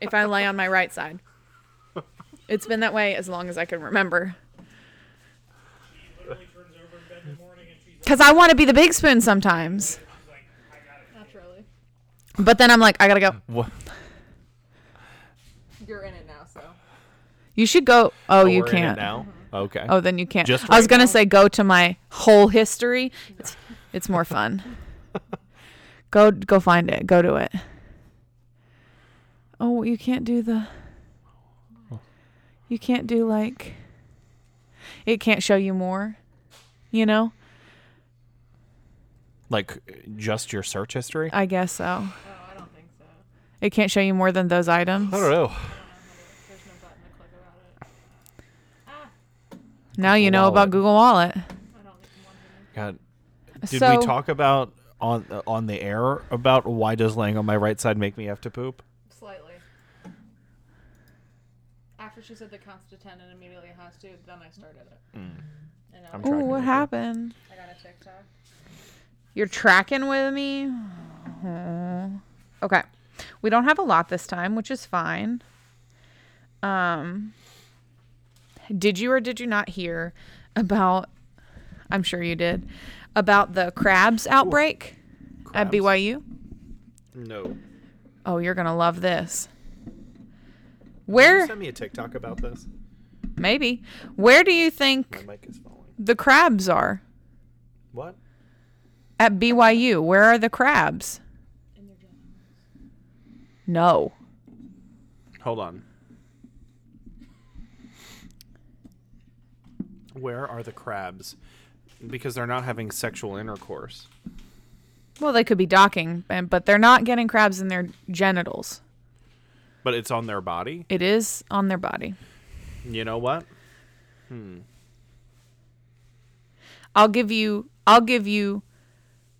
if I lay on my right side. It's been that way as long as I can remember. literally turns over in bed in the morning and she's Because I want to be the big spoon sometimes. like, I got it. Naturally. But then I'm like, I gotta go. What? You're in it now, so. You should go. Oh, oh you we're in it can't. now. Mm-hmm. Okay. Oh, then you can't. Just I was right gonna now? say go to my whole history. It's it's more fun. go go find it. Go to it. Oh, you can't do the. You can't do like. It can't show you more. You know. Like just your search history? I guess so. Oh, I don't think so. It can't show you more than those items. I don't know. There's no button to click about it. Ah, Now you know Wallet. about Google Wallet. I don't want to. God. Did so, we talk about on uh, on the air about why does laying on my right side make me have to poop? Slightly. After she said the counts to 10 and immediately has to, then I started it. And I'm Ooh, tracking what with you. happened? I got a TikTok. You're tracking with me. Aw. Okay. We don't have a lot this time, which is fine. Um Did you or did you not hear about I'm sure you did about the crabs outbreak at Crabs? BYU? No. Oh, you're going to love this. Did Where you send me a TikTok about this? maybe. Where do you My think mic is falling. the crabs are? What? At BYU, where are the crabs? In your genitals. No. Hold on. Where are the crabs? Because they're not having sexual intercourse. Well, they could be docking, and- but they're not getting crabs in their genitals. But it's on their body. It is on their body. You know what? Hmm. I'll give you I'll give you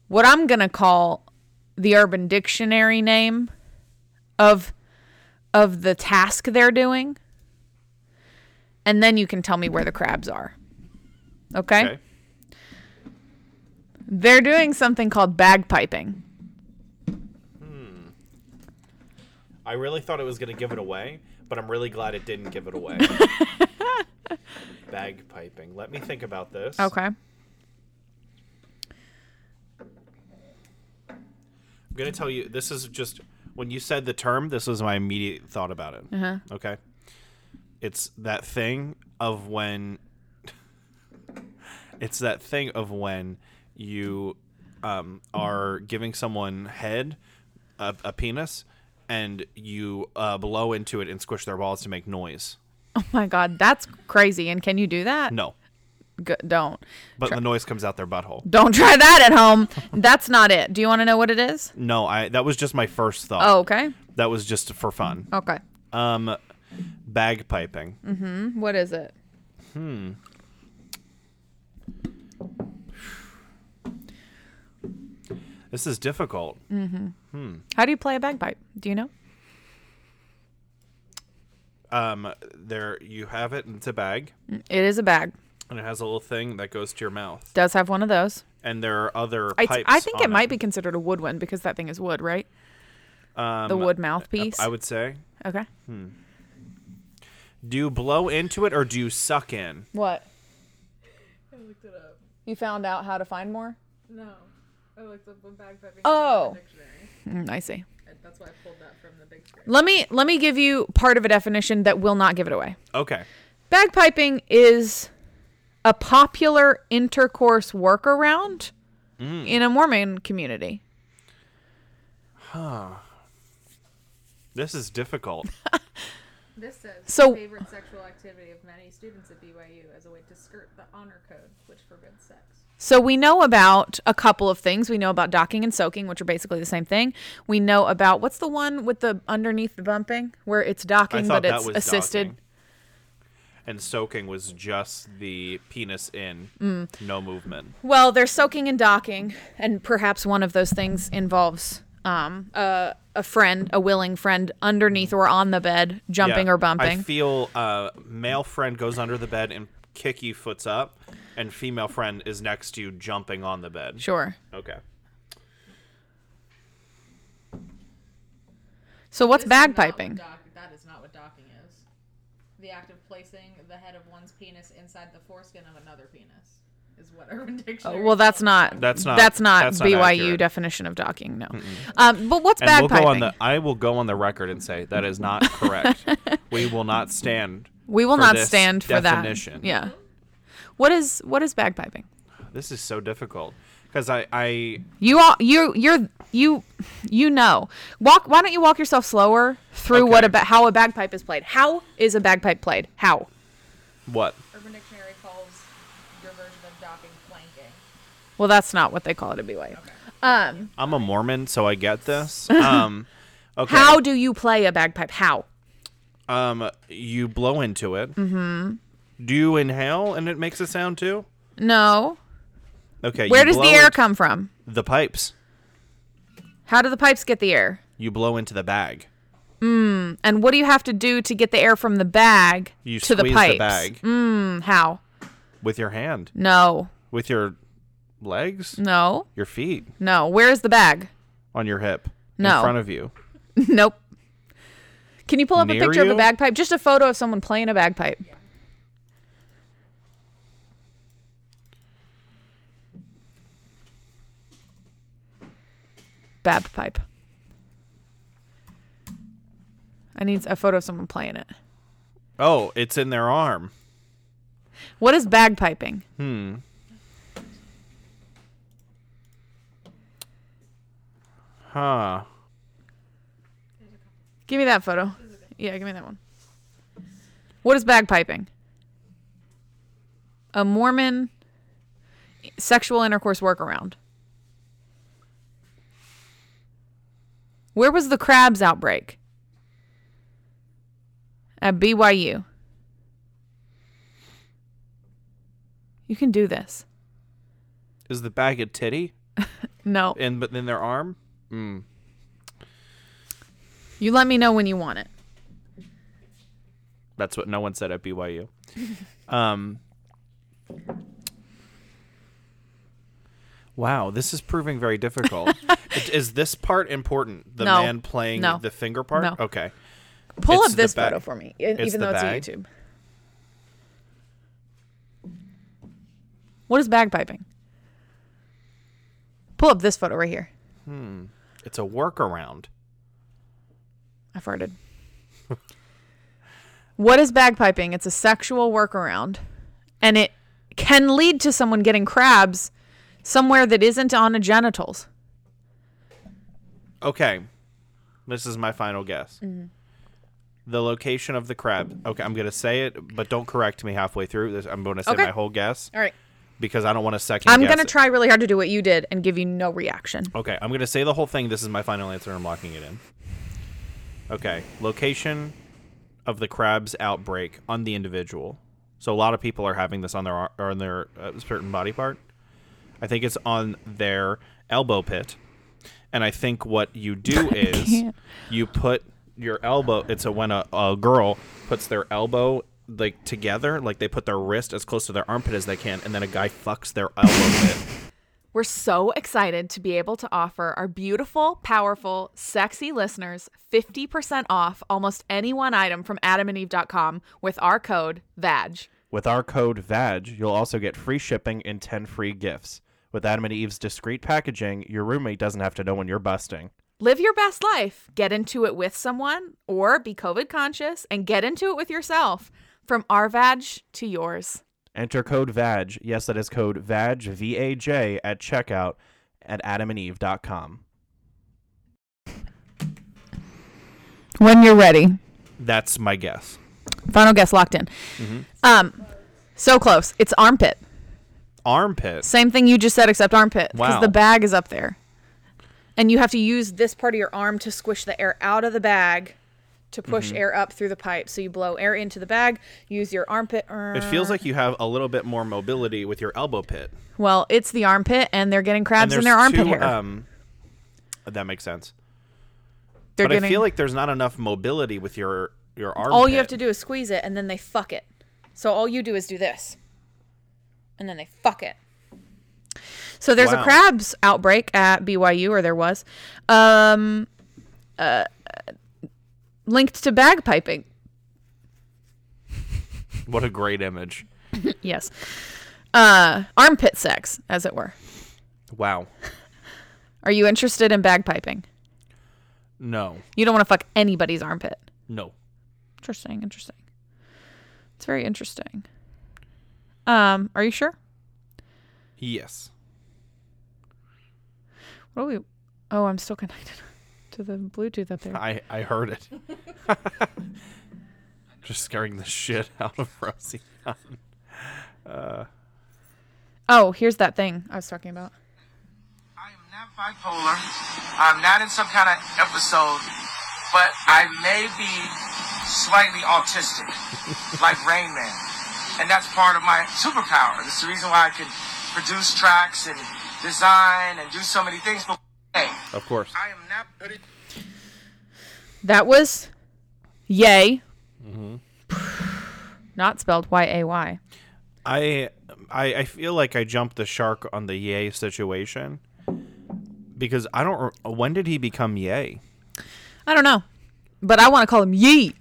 what I'm going to call the urban dictionary name of of the task they're doing. And then you can tell me where the crabs are. Okay? Okay. They're doing something called bagpiping. I really thought it was going to give it away, but I'm really glad it didn't give it away. Bagpiping. Let me think about this. Okay. I'm going to tell you this is just when you said the term, this was my immediate thought about it. Uh-huh. Okay. It's that thing of when it's that thing of when you um, are giving someone head a, a penis and you uh, blow into it and squish their balls to make noise. Oh my god, that's crazy. And can you do that? No, G- don't. but the noise comes out their butthole. Don't try that at home. That's not it. Do you want to know what it is? No, I that was just my first thought. Oh, okay. That was just for fun. Okay. Um bagpiping. What is it? This is difficult. How do you play a bagpipe? Do you know? Um there you have it and it's a bag It is a bag. and it has a little thing that goes to your mouth. Does have one of those. And there are other I, pipes. I think on it might be considered a wood one because that thing is wood, right? um, The wood mouthpiece. I would say. okay. Do you blow into it or do you suck in? What? I looked it up. You found out how to find more? No. I looked up what bagpiping Oh. the dictionary. Mm, I see. That's why I pulled that from the big screen. Let me let me give you part of a definition that will not give it away. Okay. Bagpiping is a popular intercourse workaround in a Mormon community. Huh. This is difficult. This says So- favorite sexual activity of many students at BYU as a way to skirt the honor code, which forbids sex. So we know about a couple of things. We know about docking and soaking, which are basically the same thing. We know about what's the one with the underneath the bumping where it's docking but it's assisted. docking. And soaking was just the penis in, Mm. no movement. Well, there's soaking and docking, and perhaps one of those things involves um, a, a friend, a willing friend, underneath or on the bed, jumping Yeah, or bumping. I feel uh, male friend goes under the bed and kick you foots up, and female friend is next to you jumping on the bed. sure. Okay. So what's This is not what bagpiping? docking is. the act of placing the head of one's penis inside the foreskin of another penis is what Urban Oh, well, that's not. That's not- That's not that's not BYU accurate. definition of docking. No. Um, but what's And we'll bagpiping? go on the. I will go on the record and say that is not correct. we will not stand. we will for not this stand for that definition. that. Yeah. What is what is bagpiping? This is so difficult because I, I You all you you're you you know. Walk. Why don't you walk yourself slower through what Okay. a ba- how a bagpipe is played? How is a bagpipe played? How? what Urban Dictionary calls your version of docking planking. Well, that's not what they call it at BYU. Um, I'm a Mormon, so I get this. Um, okay. how do you play a bagpipe? How? Um, you blow into it. Mm-hmm. Do you inhale and it makes a sound too? No. Okay. Where does the air come from? The pipes. How do the pipes get the air? You blow into the bag. And what do you have to do to get the air from the bag You to the pipes? the bag Mm, how? with your hand, No. with your legs, No. your feet, No. Where is the bag? on your hip, No. in front of you. nope. Can you pull up a Near picture of a bagpipe? Just a photo of someone playing a bagpipe. Bagpipe. I need a photo of someone playing it. Oh, it's in their arm. What is bagpiping? Hmm. Huh. Give me that photo. Yeah, give me that one. What is bagpiping? A Mormon sexual intercourse workaround. Where was the crabs outbreak? At BYU. You can do this. Is the bag a titty No. in but in their arm? Hmm. You let me know when you want it. That's what no one said at BYU. um. Wow, this is proving very difficult. is, is this part important? The No. man playing No. the finger part? No. Okay. Pull It's up this photo for me, even It's though it's a YouTube. What is bagpiping? Pull up this photo right here. Hmm. It's a workaround. I farted. what is bagpiping? It's a sexual workaround, and it can lead to someone getting crabs somewhere that isn't on a genitals. Okay. This is my final guess. Mm-hmm. The location of the crab. Okay, I'm going to say it, but don't correct me halfway through. This I'm going to say Okay. my whole guess All right. because I don't want to second I'm going to try really hard to do what you did and give you no reaction. Okay, I'm going to say the whole thing. This is my final answer. I'm locking it in. Okay, location of the crab's outbreak on the individual. So a lot of people are having this on their on their uh, certain body part. I think it's on their elbow pit, and I think what you do is you put your elbow. It's a when a, a girl puts their elbow like together, like they put their wrist as close to their armpit as they can, and then a guy fucks their elbow pit. We're so excited to be able to offer our beautiful, powerful, sexy listeners 50% off almost any one item from adamandeve.com with our code VAG. With our code VAG, you'll also get free shipping and 10 free gifts. With Adam and Eve's discreet packaging, your roommate doesn't have to know when you're busting. Live your best life. Get into it with someone or be COVID conscious and get into it with yourself. From our VAG to yours. Enter code VAG. Yes, that is code VAG, V A J, at checkout at adamandeve.com. When you're ready. That's my guess. Final guess locked in. Um, so close. It's armpit. Armpit. Same thing you just said, except armpit. Because Wow. the bag is up there. And you have to use this part of your arm to squish the air out of the bag to push Mm-hmm. air up through the pipe. So you blow air into the bag, use your armpit. It feels like you have a little bit more mobility with your elbow pit. Well, it's the armpit, and they're getting crabs in their armpit hair. Um, that makes sense. they're but getting. I feel like there's not enough mobility with your your arm. all you have to do is squeeze it, and then they fuck it. So all you do is do this, and then they fuck it. So there's a crabs outbreak at BYU, or there was, um, uh, linked to bagpiping. What a great image. yes. Uh, armpit sex, as it were. Wow. Are you interested in bagpiping? No. You don't want to fuck anybody's armpit. No. Interesting, interesting. It's very interesting. Um, are you sure? Yes. What are we? Oh, I'm still connected to the Bluetooth up there. I I heard it. Just scaring the shit out of Rosie. Oh, here's that thing I was talking about. I am not bipolar. I'm not in some kind of episode, but I may be slightly autistic, like Rain Man. And that's part of my superpower. That's the reason why I can produce tracks and design and do so many things. But hey, Of course. I am not. That was yay. Mm-hmm. Not spelled Y A Y. I, I I feel like I jumped the shark on the Yay situation because I don't. When did he become Yay? I don't know, but I want to call him Yee.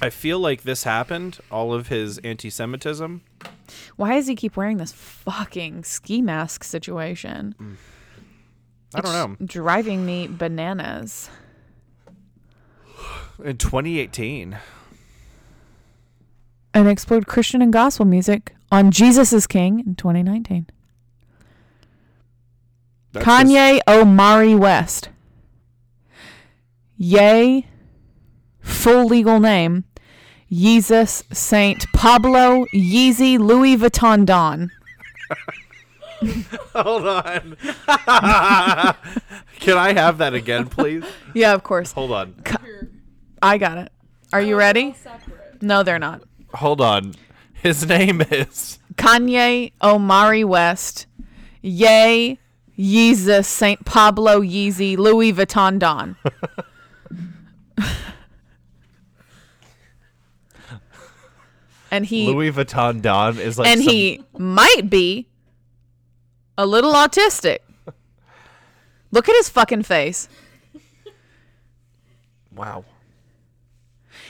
I feel like this happened. All of his anti-Semitism. Why does he keep wearing this fucking ski mask situation? Mm. I don't know. Driving me bananas. In 2018. And explored Christian and gospel music on Jesus is King in 2019. That's Kanye Omari West. Yay. Full legal name. Jesus Saint Pablo Yeezy Louis Vuitton Don. hold on. Can I have that again, please? Yeah, of course. Hold on. I got it. Are you ready? No, they're not. Hold on. His name is. Kanye Omari West. Yay. Yeezus Saint Pablo Yeezy Louis Vuitton Don. and he Louis Vuitton Don is like. and some- he might be a little autistic. Look at his fucking face. Wow.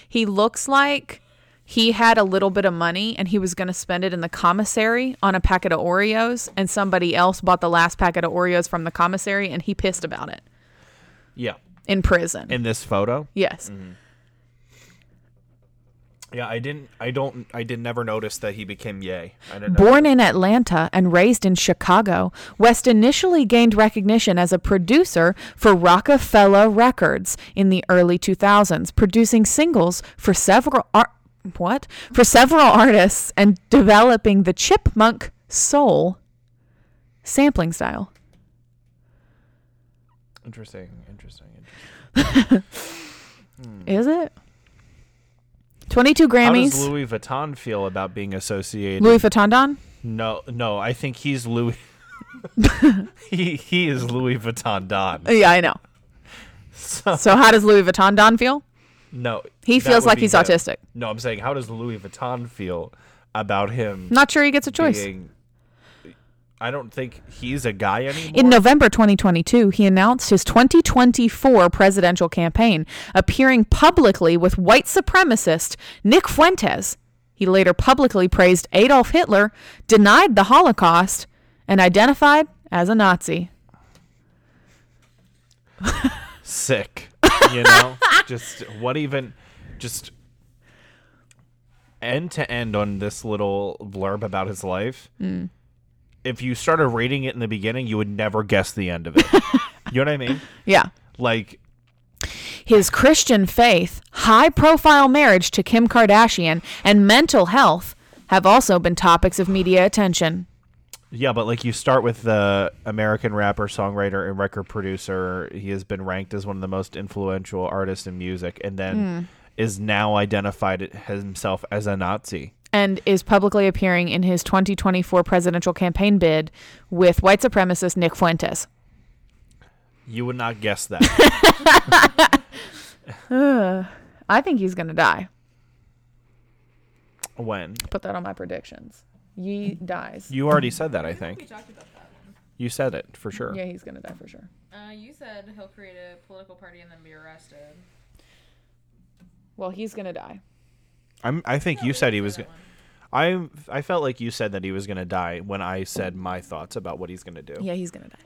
He looks like he had a little bit of money and he was going to spend it in the commissary on a packet of Oreos, and somebody else bought the last packet of Oreos from the commissary and he pissed about it Yeah. in prison. In this photo. yes. Mm-hmm. Yeah, I didn't. I don't. I did never notice that he became Yay. I didn't. know. Born in Atlanta and raised in Chicago, West initially gained recognition as a producer for Roc-A-Fella Records in the early 2000s, producing singles for several ar- what? For several artists and developing the chipmunk soul sampling style. Interesting. Interesting. Interesting. Hmm. Is it? 22 Grammys. How does Louis Vuitton feel about being associated? Louis Vuitton Don? no, no. I think he's Louis. he he is Louis Vuitton Don. Yeah, I know. So, So how does Louis Vuitton Don feel? no, He feels like he's him. autistic. No, I'm saying how does Louis Vuitton feel about him Not sure he gets a choice. being? I don't think he's a guy anymore. In November 2022, he announced his 2024 presidential campaign, appearing publicly with white supremacist Nick Fuentes. He later publicly praised Adolf Hitler, denied the Holocaust, and identified as a Nazi. sick. You know, just what even, just end to end on this little blurb about his life. Hmm. If you started reading it in the beginning, you would never guess the end of it. you know what I mean? Yeah. Like, His Christian faith, high profile marriage to Kim Kardashian, and mental health have also been topics of media attention. yeah, but like you start with the American rapper, songwriter, and record producer. He has been ranked as one of the most influential artists in music, and then Hmm. is now identified himself as a Nazi. And is publicly appearing in his 2024 presidential campaign bid with white supremacist Nick Fuentes. You would not guess that. I think he's going to die. when Put that on my predictions. Ye dies. you already said that, I think. We talked about that. You said it for sure. Yeah, he's going to die for sure. Uh, you said he'll create a political party and then be arrested. Well, he's going to die. I'm. I think you said he was. other. I I felt like you said that he was gonna die when I said my thoughts about what he's gonna do. Yeah, he's gonna die.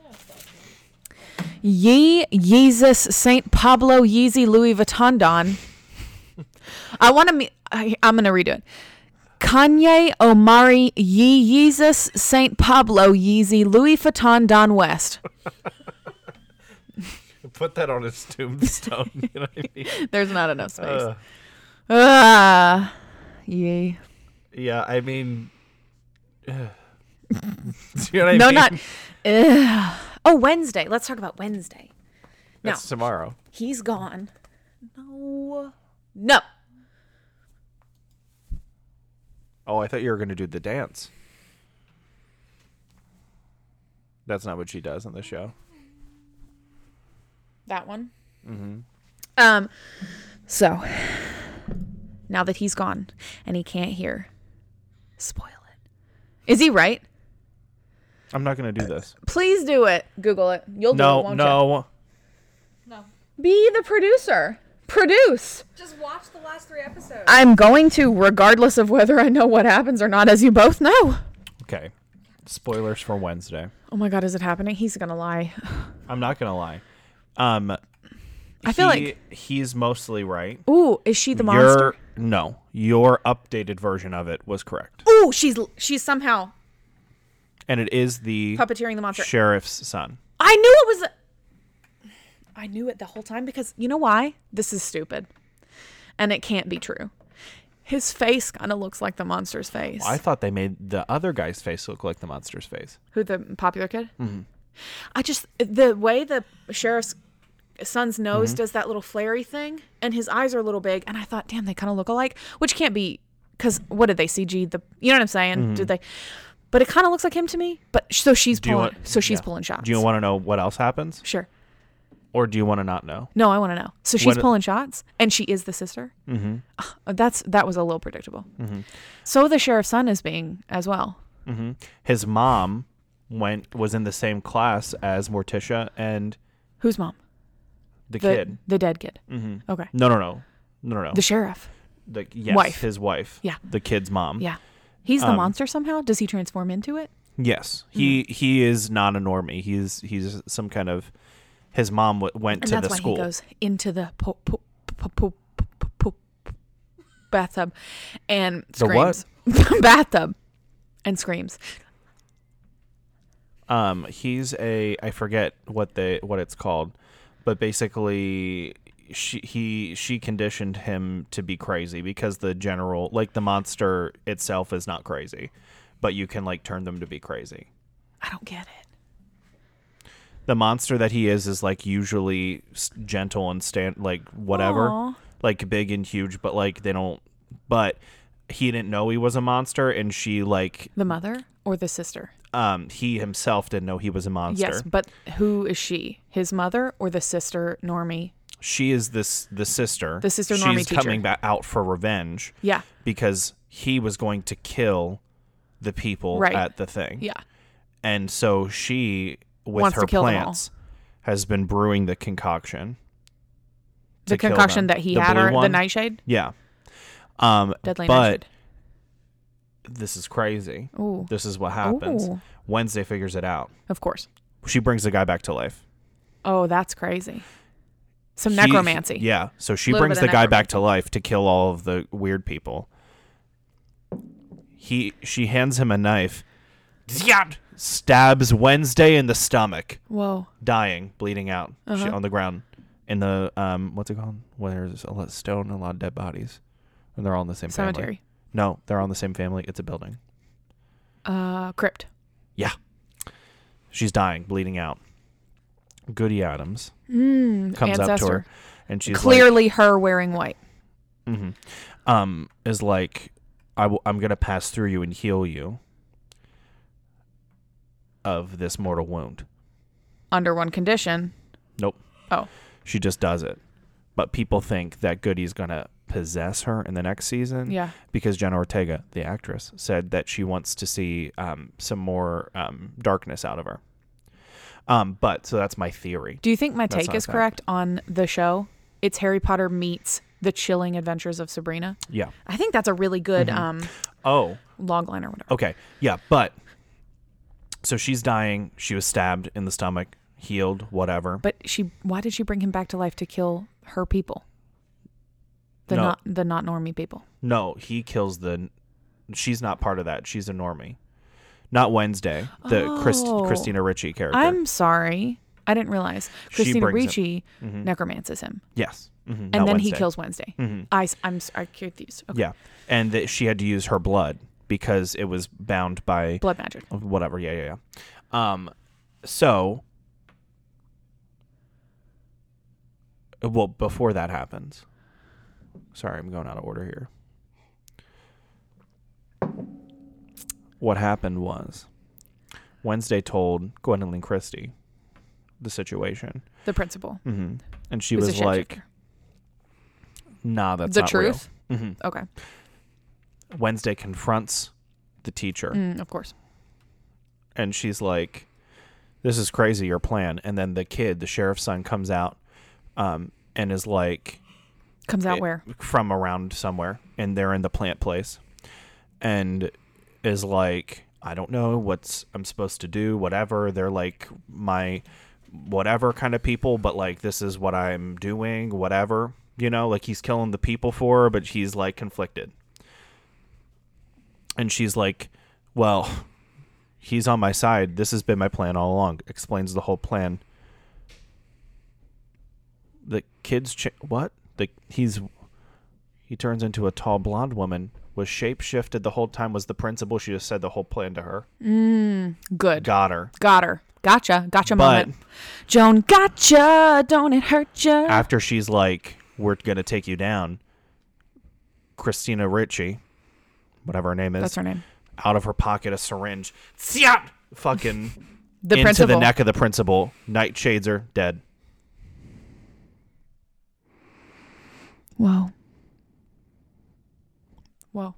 Ye Jesus Saint Pablo Yeezy Louis Vuitton Don. I want to. Me- I, I'm gonna redo it. Kanye Omari Ye Jesus Saint Pablo Yeezy Louis Vuitton Don West. Put that on his tombstone. you know what I mean? There's not enough space. Uh, Ah, yay. yeah, I mean, do you know what I No, mean? not. Oh, Wednesday. Let's talk about Wednesday. No, That's tomorrow. he's gone. No. No. Oh, I thought you were gonna do the dance. That's not what she does on the show. That one. Mm-hmm. Um. So now that he's gone and he can't hear, spoil it. Is he right? I'm not gonna do this. Please do it. Google it. You'll do it, No, won't no. No. you? Be the producer. Produce. Just watch the last three episodes. I'm going to, regardless of whether I know what happens or not, as you both know. Okay. Spoilers for Wednesday. Oh my God, is it happening? He's gonna lie. I'm not gonna lie. Um, I feel he- like- he's mostly right. Ooh, is she the Your monster? no, your updated version of it was correct, Ooh, she's she's somehow and it is the puppeteering the monster. sheriff's son. I knew it was. I knew it the whole time because you know why? This is stupid, and it can't be true. His face kind of looks like the monster's face. I thought they made the other guy's face look like the monster's face. Who the popular kid? Mm-hmm. I just the way the sheriff's son's nose mm-hmm. does that little flary thing, and his eyes are a little big, and I thought, damn, they kind of look alike, which can't be because what did they CG the? You know what I'm saying? Mm-hmm. Did they? But it kind of looks like him to me. But so she's Do pulling. want? so she's yeah. pulling shots. Do you want to know what else happens, Sure. or do you want to not know? No, I want to know. So she's What- pulling shots, and she is the sister. Mm-hmm. that's that was a little predictable. Mm-hmm. So the sheriff's son is being as well. His mom went was in the same class as Morticia and Whose mom? The, The kid. the dead kid. Mm-hmm. Okay. No, no, no, no, no, no. The sheriff. The- yes, wife. his wife. Yeah. the kid's mom. Yeah. He's the Um, monster somehow. Does he transform into it? Yes, he he is not a normie. He's he's some kind of. His mom w- went And to the school. goes into the po- po- po- bathtub and screams. bathtub and screams. Um, he's a I forget what they what it's called, but basically she he she conditioned him to be crazy because the general like the monster itself is not crazy, but you can like turn them to be crazy. I don't get it. The monster that he is is like usually gentle and stand like whatever, Aw. like big and huge, but like they don't. But he didn't know he was a monster, and she like The mother or the sister? Um he himself didn't know he was a monster. Yes, but who is she? His mother or the sister Normie? she is this the sister. The sister She's normie teacher. coming back out for revenge Yeah. because he was going to kill the people Right. at the thing. Yeah. And so she, with Wants her to kill them all. plants, has been brewing the concoction. The concoction that he The had or the nightshade? Yeah. Um, Deadly but nightshade. This is crazy. Ooh. This is what happens. Ooh. Wednesday figures it out. Of course. She brings the guy back to life. Oh, that's crazy. Some necromancy. yeah. So she brings the guy back to life to kill all of the weird people. He she hands him a knife. Stabs Wednesday in the stomach, Whoa. dying, bleeding out, Uh-huh. on the ground. In the um, what's it called? Where there's a lot of stone and a lot of dead bodies, and they're all in the same family. No, they're all in the same family. It's a building. Uh, crypt. Yeah. She's dying, bleeding out. Goody Addams Mm, comes ancestor. up to her, and she's like, Clearly her wearing white. hmm Um, is like, I w- I'm gonna pass through you and heal you of this mortal wound. Under one condition. Nope. Oh. She just does it, but people think that Goody's gonna possess her in the next season. Yeah. Because Jenna Ortega, the actress, said that she wants to see um, some more um, darkness out of her. Um, but so that's my theory. Do you think my take is fact. correct on the show? It's Harry Potter meets The Chilling Adventures of Sabrina. Yeah. I think that's a really good Mm-hmm. um Oh, log line or whatever. okay. Yeah, but so she's dying. She was stabbed in the stomach, healed, whatever. But she why did she bring him back to life to kill her people? The No. not the not normie people. No, he kills the. She's not part of that. She's a normie. Not Wednesday, the Christ, Oh. Christina Ricci character. I'm sorry. I didn't realize. Christina Ricci Mhm. necromances him. yes. hmm And then he kills Wednesday. Mhm. I, I'm confused. Okay. Yeah, and that she had to use her blood because it was bound by Blood magic. whatever. Yeah, yeah, yeah. Um, so, well, before that happens, sorry, I'm going out of order here. What happened was Wednesday told Gwendoline Christie the situation, The principal. hmm and she Who's was like. "Nah, that's the not real." truth. hmm Okay. Wednesday confronts the teacher. Mm, of course. and she's like, "This is crazy, your plan." And then the kid, the sheriff's son, comes out, um, and is like, Comes out it- where? from around somewhere, and they're in the plant place, and is like, "I don't know what's I'm supposed to do, whatever." They're like my whatever kind of people, but like this is what I'm doing, whatever. You know, like he's killing the people for her, but he's like conflicted. And she's like, "Well, he's on my side. This has been my plan all along." Explains the whole plan. The kids ch- what? The he's he turns into a tall blonde woman. Was shape shifted the whole time. Was the principal? She just said the whole plan to her. Mm, good. Got her. Got her. Gotcha. Gotcha But- moment. Joan, gotcha. Don't it hurt you? After she's like, "We're gonna take you down," Christina Ricci whatever her name is, That's her name. out of her pocket a syringe, fucking The into principal. the neck of the principal. Nightshades are dead. Whoa. Wow.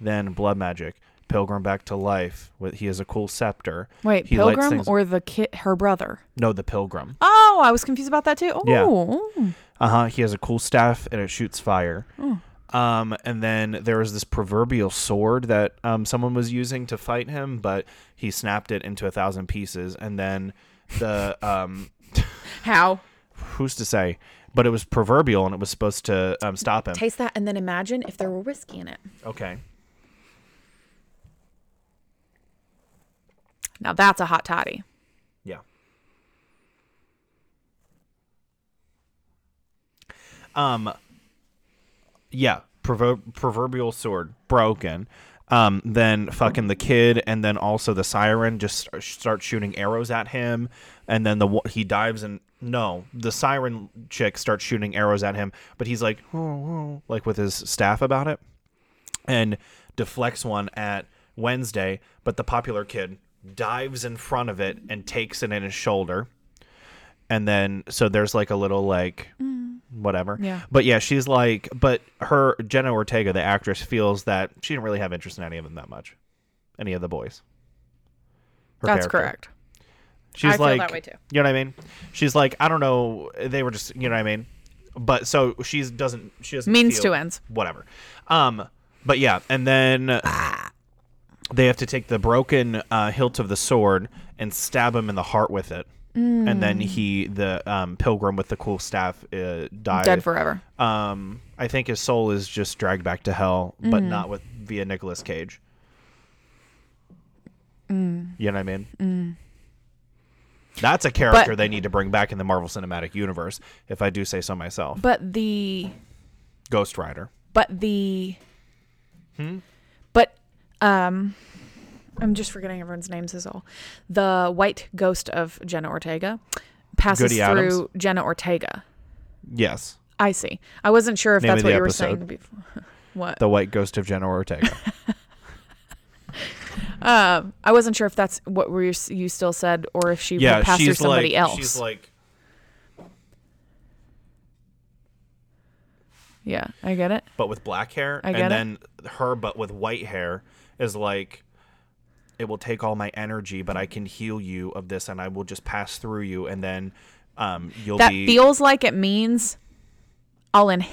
Then blood magic. Pilgrim back to life. With he has a cool scepter. Wait, He Pilgrim or the kid, her brother? No, the pilgrim. Oh, I was confused about that too. Yeah. Oh, Uh huh. He has a cool staff and it shoots fire. Oh. Um, and then there was this proverbial sword that um, someone was using to fight him, but he snapped it into a thousand pieces. And then the um, how? who's to say? But it was proverbial and it was supposed to um, stop him. Taste that and then imagine if there were whiskey in it. Okay. Now that's a hot toddy. Yeah. Um. Yeah, prover- proverbial sword broken. Um, then fucking the kid, and then also the siren just start- shooting arrows at him, and then the he dives and no, the siren chick starts shooting arrows at him, but he's like, "Oh, oh," like with his staff about it, and deflects one at Wednesday, but the popular kid dives in front of it and takes it in his shoulder. And then so there's like a little like whatever. Yeah. But yeah, she's like but her Jenna Ortega, the actress, feels that she didn't really have interest in any of them that much. Any of the boys. Her That's character. correct. She's I feel like that way too. You know what I mean? She's like, I don't know, they were just you know what I mean? But so she's doesn't she doesn't Means feel- to ends. whatever. Um, but yeah, and then they have to take the broken uh, hilt of the sword and stab him in the heart with it, and then he, the um, pilgrim with the cool staff, uh, died. Dead forever. Um, I think his soul is just dragged back to hell, but not with via Nicolas Cage. You know what I mean? That's a character But- they need to bring back in the Marvel Cinematic Universe, if I do say so myself. But the Ghost Rider. but the Hmm? but um I'm just forgetting everyone's names is all. The white ghost of Jenna Ortega passes Goody through Addams? Jenna Ortega. Yes, I see. I wasn't sure if Name that's what you were episode. saying before. what? the White Ghost of Jenna Ortega. Um, I wasn't sure if that's what were you, you still said, or if she yeah, would pass through somebody like else. she's like yeah, I get it. but with black hair I get and it. then her but with white hair is like it will take all my energy but I can heal you of this and I will just pass through you and then um you'll That be feels like it means I'll in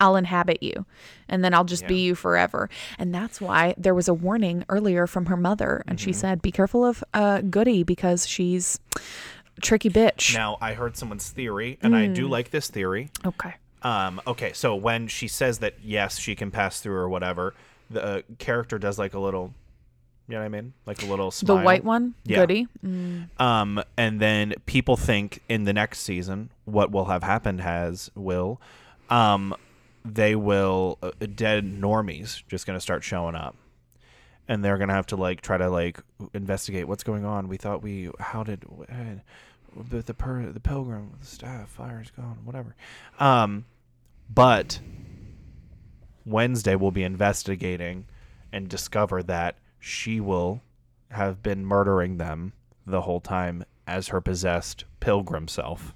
I'll inhabit you and then I'll just be you forever. And that's why there was a warning earlier from her mother and Mm-hmm. she said, "Be careful of uh Goody because she's a tricky bitch." Now, I heard someone's theory, and I do like this theory. Okay. Um, okay, so when she says that yes, she can pass through or whatever, the uh, character does like a little, you know what I mean, like a little smile. The white one, Yeah. Goody. Um, and then people think in the next season, what will have happened has will, um, they will uh, dead normies just gonna start showing up, and they're gonna have to like try to like investigate what's going on. We thought we how did uh, the the, per, the pilgrim the staff fire's gone whatever, um, but Wednesday will be investigating and discover that she will have been murdering them the whole time as her possessed pilgrim self.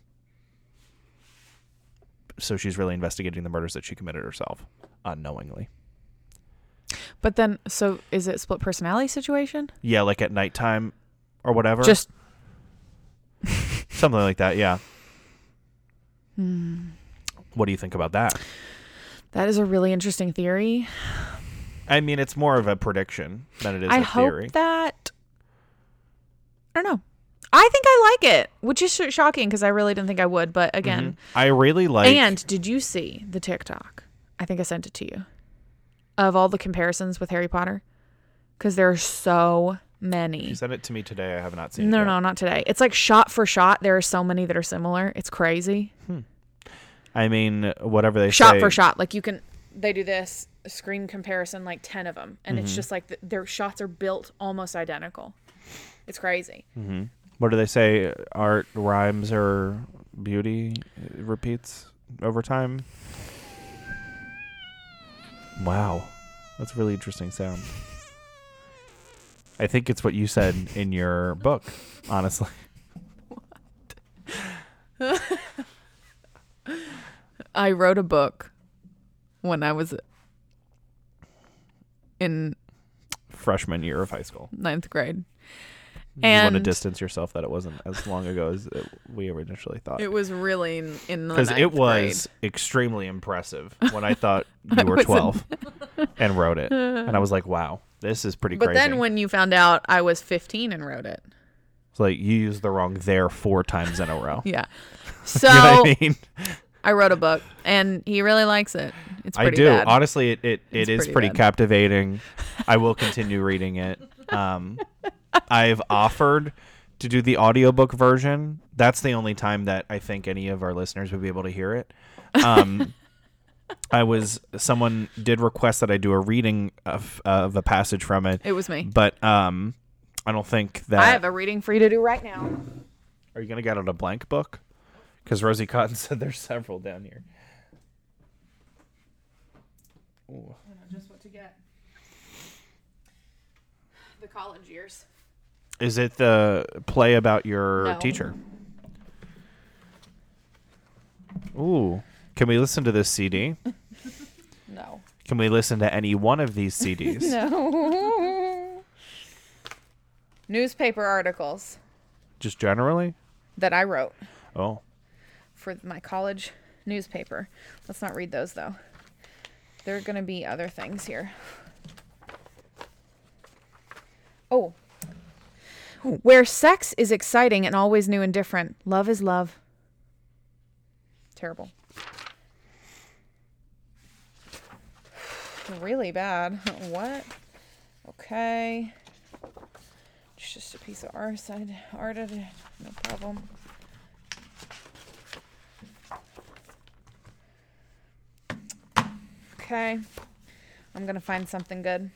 So she's really investigating the murders that she committed herself unknowingly. But then, so is it split personality situation? Yeah, like at nighttime or whatever. Just something like that, yeah. Hmm. What do you think about that? that is a really interesting theory. I mean, it's more of a prediction than it is I a hope theory. that. I don't know. I think I like it, which is sh- shocking because I really didn't think I would. But again, Mhm. I really like and did you see the TikTok? I think I sent it to you of all the comparisons with Harry Potter because there are so many. You sent it to me today. I have not seen No, it. yet. no, not today. It's like shot for shot. There are so many that are similar. It's crazy. I mean, whatever they say. shot say. for shot. Like you can, they do this screen comparison, like ten of them, and Mm-hmm. it's just like th their shots are built almost identical. It's crazy. What do they say? Art rhymes or beauty repeats over time. Wow, that's a really interesting sound. I think it's what you said in your book. Honestly, I wrote a book when I was in freshman year of high school. ninth grade. you want to distance yourself that it wasn't as long ago as it, we originally thought. It was really in, in the Because it grade. was extremely impressive when I thought you were 12 and wrote it. And I was like, wow, this is pretty But crazy. then when you found out I was 15 and wrote it, It's like you used the wrong there four times in a row. yeah. So you know what I mean? I wrote a book, and he really likes it. It's I do. bad. Honestly, it, it, It's it is pretty pretty captivating. I will continue reading it. Um, I've offered to do the audiobook version. That's the only time that I think any of our listeners would be able to hear it. Um, I was someone did request that I do a reading of, of a passage from it, It was me. but um, I don't think that. I have a reading for you to do right now. Are you gonna get out a blank book? Because Rosie Cotton said there's several down here. Ooh. I know just what to get. The college years. Is it the play about your No. teacher? Ooh. Can we listen to this CD? No. Can we listen to any one of these CDs? No. Newspaper articles Just generally? that I wrote Oh. For my college newspaper. Let's not read those though. There are going to be other things here. Oh. Where sex is exciting and always new and different, love is love. Terrible. Really bad. What? Okay. It's just a piece of art. Art, no problem. Okay. I'm going to find something good.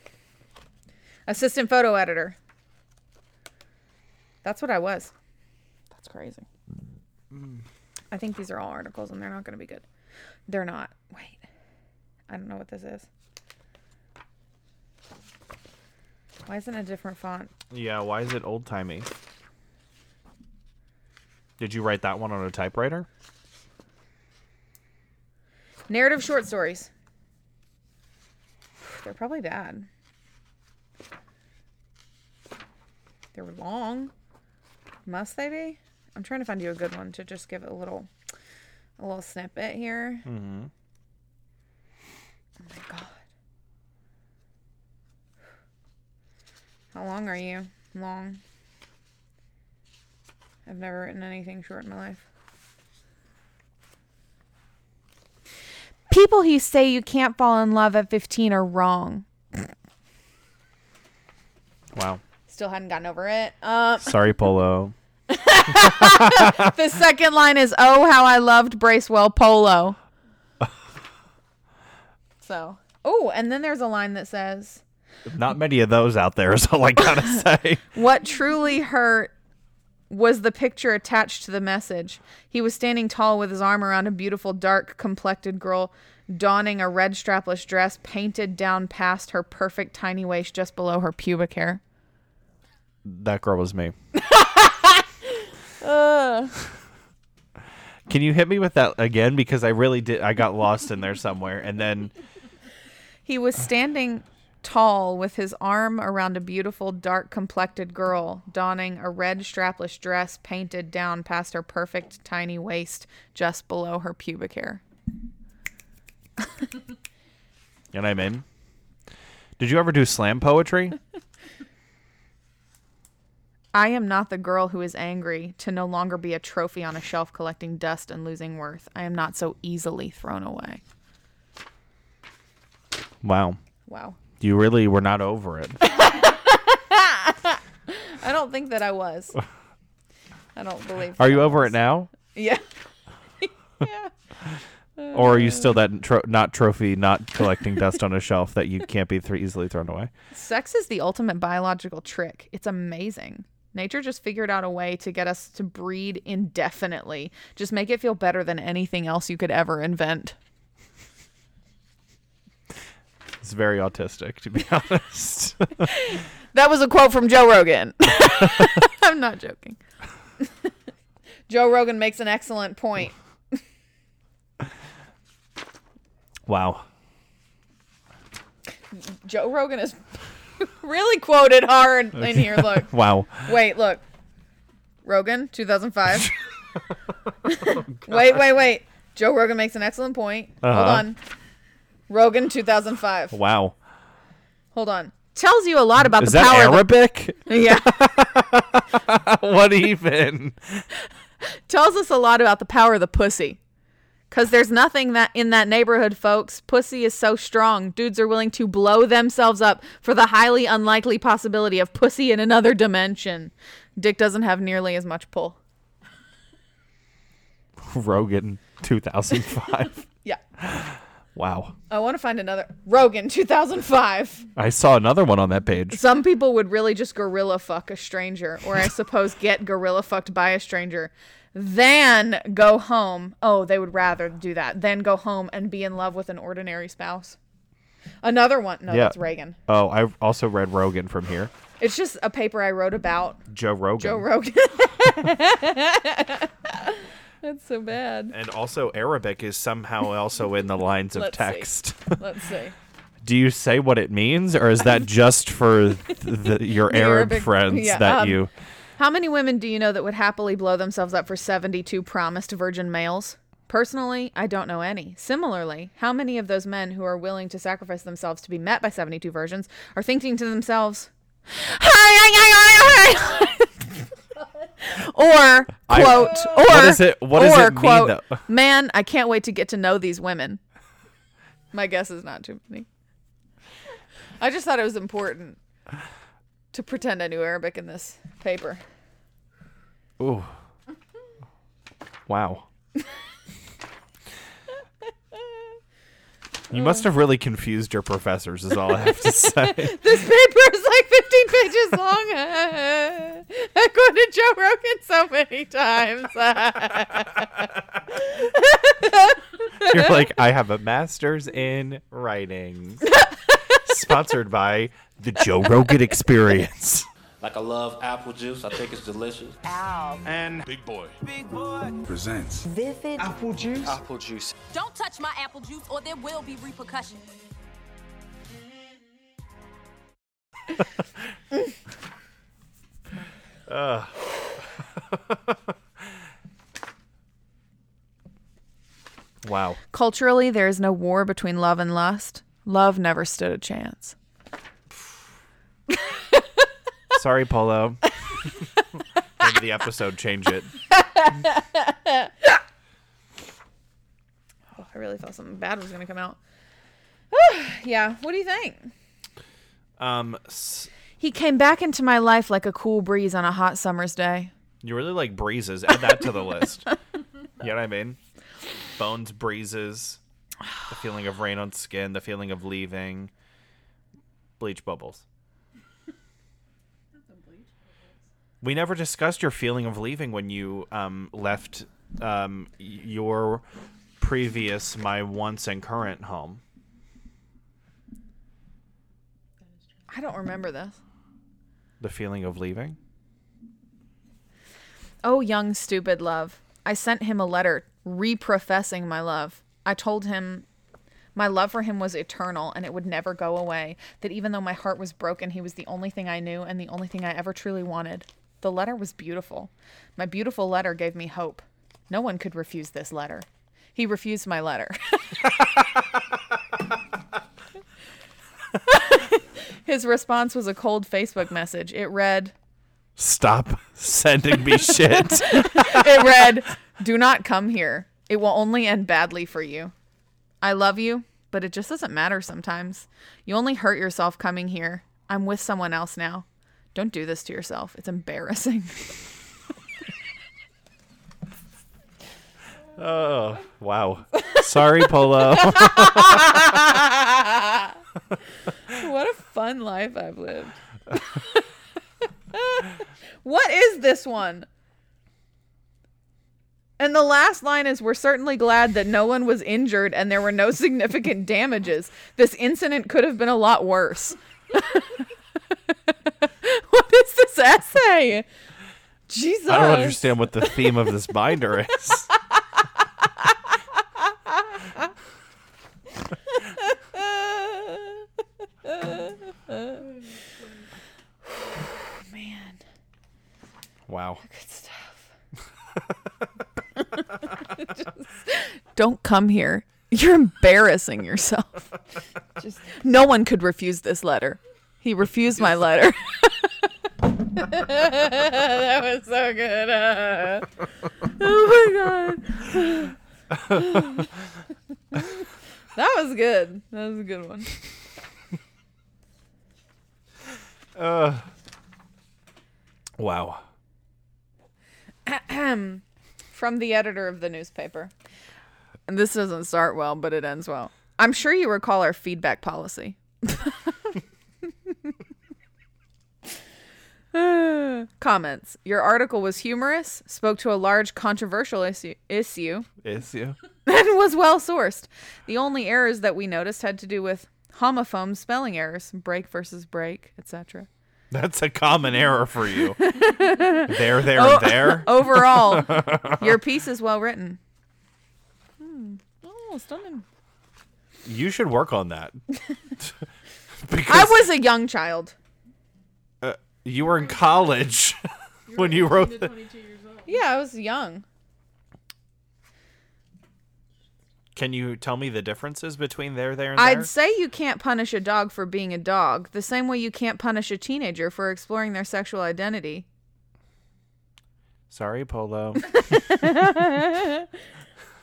Assistant photo editor. That's what I was. That's crazy. I think these are all articles and they're not going to be good. They're not. Wait. I don't know what this is. Why isn't it a different font? Yeah, why is it old timey? Did you write that one on a typewriter? Narrative short stories. They're probably bad. They're long. Must they be? I'm trying to find you a good one to just give a little, a little snippet here. Mm-hmm. Oh my god. How long are you? Long. I've never written anything short in my life. People who say you can't fall in love at 15 are wrong. Wow. Still hadn't gotten over it. Um, Sorry, Polo. the second line is, "Oh, how I loved Bracewell Polo." so, oh, and then there's a line that says, Not many of those out there is all I gotta say. What truly hurt was the picture attached to the message. He was standing tall with his arm around a beautiful, dark complected girl, donning a red strapless dress painted down past her perfect tiny waist just below her pubic hair. That girl was me. Can you hit me with that again? Because I really did. I got lost in there somewhere, and then He was standing tall with his arm around a beautiful, dark complected girl, donning a red strapless dress painted down past her perfect tiny waist just below her pubic hair. and I'm in. Did you ever do slam poetry? I am not the girl who is angry to no longer be a trophy on a shelf collecting dust and losing worth. I am not so easily thrown away. Wow. Wow. You really were not over it. I don't think that I was. I don't believe. Are you over it now? Yeah. yeah. Or are you uh, still that tro- not trophy, not collecting dust on a shelf that you can't be th- easily thrown away? Sex is the ultimate biological trick. It's amazing. Nature just figured out a way to get us to breed indefinitely. Just make it feel better than anything else you could ever invent. It's very autistic, to be honest. That was a quote from Joe Rogan. I'm not joking. Joe Rogan makes an excellent point. wow. Joe Rogan is really quoted hard in here. Look. Wow. Wait, look. Rogan, 2005. wait, wait, wait. Joe Rogan makes an excellent point. Hold Uh-huh. on. Rogan, 2005. Wow. Hold on. Tells you a lot about Is the that power. of Arabic? the- yeah. what even? Tells us a lot about the power of the pussy. Cause there's nothing that in that neighborhood, folks. Pussy is so strong. Dudes are willing to blow themselves up for the highly unlikely possibility of pussy in another dimension. Dick doesn't have nearly as much pull. Rogan 2005. Yeah. Wow. I want to find another Rogan 2005. I saw another one on that page. Some people would really just gorilla fuck a stranger, or I suppose get gorilla fucked by a stranger, then go home. Oh, they would rather do that. than go home and be in love with an ordinary spouse. Another one. No, Yeah. that's Reagan. Oh, I also read Rogan from here. It's just a paper I wrote about Joe Rogan. Joe Rogan. that's so bad. and also Arabic is somehow also in the lines of Let's see. text. Let's see. Do you say what it means, or is that just for th- the, your The Arab Arabic- friends yeah, that um, you? How many women do you know that would happily blow themselves up for 72 promised virgin males? Personally, I don't know any. Similarly, how many of those men who are willing to sacrifice themselves to be met by 72 virgins are thinking to themselves, or I- quote, or What is it- what does or, it mean, quote, though? Man, I can't wait to get to know these women. My guess is not too many. I just thought it was important to pretend I knew Arabic in this paper. Ooh. Wow. You must have really confused your professors, is all I have to say. This paper is like 15 pages long. I quoted Joe Rogan so many times. You're like, I have a master's in writing. Sponsored by the Joe Rogan Experience. Like I love apple juice. I think it's delicious. and Big boy. presents Vivid apple juice. Apple juice. Don't touch my apple juice or there will be repercussions. Wow. Culturally, there is no war between love and lust. Love never stood a chance. Sorry, Polo. Maybe the episode change it. Oh, I really thought something bad was gonna come out. yeah. What do you think? Um, s- He came back into my life like a cool breeze on a hot summer's day. you really like breezes. Add that to the list. You know what I mean? Bones, breezes, the feeling of rain on skin, the feeling of leaving, bleach bubbles. We never discussed your feeling of leaving when you um, left um, your previous, my once and current home. I don't remember this. The feeling of leaving? Oh, young stupid love. I sent him a letter reprofessing my love. I told him my love for him was eternal and it would never go away. That even though my heart was broken, he was the only thing I knew and the only thing I ever truly wanted. The letter was beautiful. My beautiful letter gave me hope. No one could refuse this letter. He refused my letter. His response was a cold Facebook message. It read, Stop sending me shit. it read, "Do not come here. It will only end badly for you. I love you, but it just doesn't matter sometimes. You only hurt yourself coming here. I'm with someone else now. Don't do this to yourself. It's embarrassing." Oh, wow. Sorry, Polo. what a fun life I've lived. what is this one? And the last line is We're certainly glad that no one was injured and there were no significant damages. This incident could have been a lot worse. what is this essay? Jesus. I don't understand what the theme of this binder is. Man, Wow. good stuff. Just- don't come here. You're embarrassing yourself. Just no one could refuse this letter. He refused my letter. that was so good. Uh, oh my god. that was good. That was a good one. Uh, wow. From the editor of the newspaper. And this doesn't start well, but it ends well. I'm sure you recall our feedback policy. Comments. Your article was humorous, spoke to a large controversial issue, issue Is you? and was well sourced. The only errors that we noticed had to do with homophone spelling errors, break versus break, etc. That's a common error for you. there, there, and there. Overall, your piece is well written. Hmm. Oh, stunning. You should work on that. because I was a young child. You were in college when you wrote the. Yeah, I was young. Can you tell me the differences between there, there, and there? I'd say you can't punish a dog for being a dog, the same way you can't punish a teenager for exploring their sexual identity. Sorry, Polo.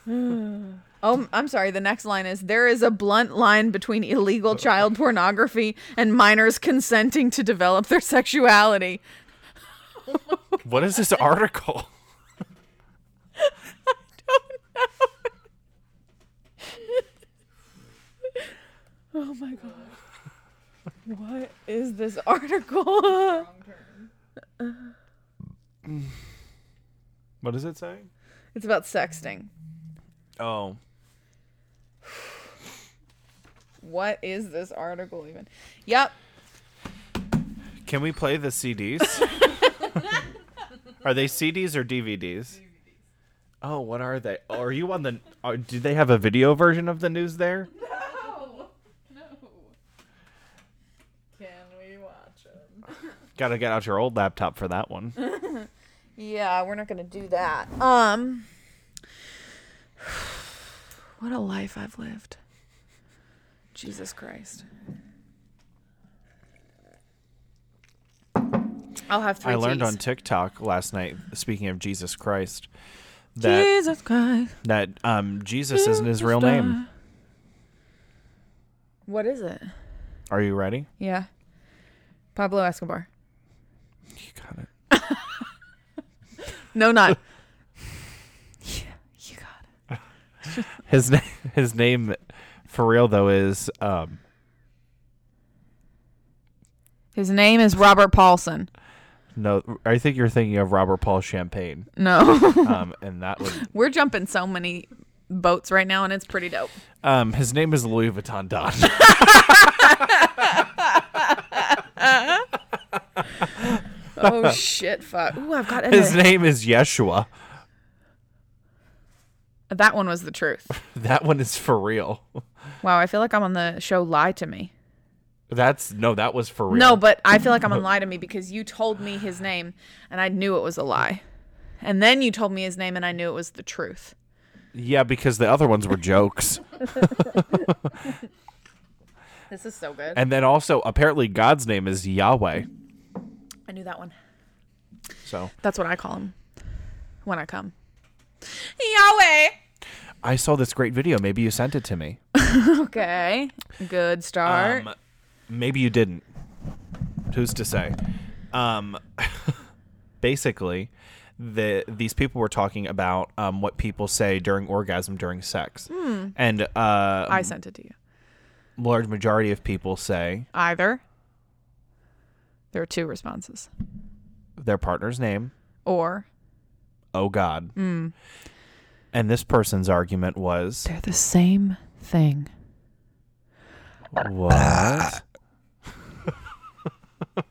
Oh, I'm sorry. The next line is There is a blunt line between illegal child pornography and minors consenting to develop their sexuality. what is this article? I don't know. Oh my god. What is this article? What does it say? it's about sexting. Oh, What is this article even? Yep. can we play the CDs? are they CDs or DVDs? Oh, what are they? Oh, are you on the? Are, do they have a video version of the news there? No. No. Can we watch them? Got to get out your old laptop for that one. Yeah, we're not gonna do that. Um What a life I've lived. Jesus Christ. I'll have three. I learned teas. on TikTok last night. Speaking of Jesus Christ, that Jesus Christ. that um Jesus isn't his real name. What is it? Are you ready? Yeah. Pablo Escobar. You got it. No, not. yeah, you got it. His name, his name, for real though, is um His name is Robert Paulson. no. I think you're thinking of Robert Paul Champagne. No. Um, and that We're jumping so many boats right now, and it's pretty dope. um his name is Louis Vuitton Don. Oh shit! Fuck. Ooh, I've got his name is Yeshua. That one was the truth. That one is for real. Wow, I feel like I'm on the show Lie to Me. That's no, that was for real. No, but I feel like I'm on Lie to Me because you told me his name and I knew it was a lie. And then you told me his name and I knew it was the truth. yeah, because the other ones were jokes. This is so good. and then also apparently God's name is Yahweh. I knew that one. So That's what I call him when I come. Yahweh. I saw this great video. Maybe you sent it to me. Okay. Good start. Um, maybe you didn't. Who's to say? Um, basically, the these people were talking about um, what people say during orgasm during sex, and uh, I sent it to you. large majority of people say Either. There are two responses. their partner's name. Or Oh God. And this person's argument was they're the same thing. what?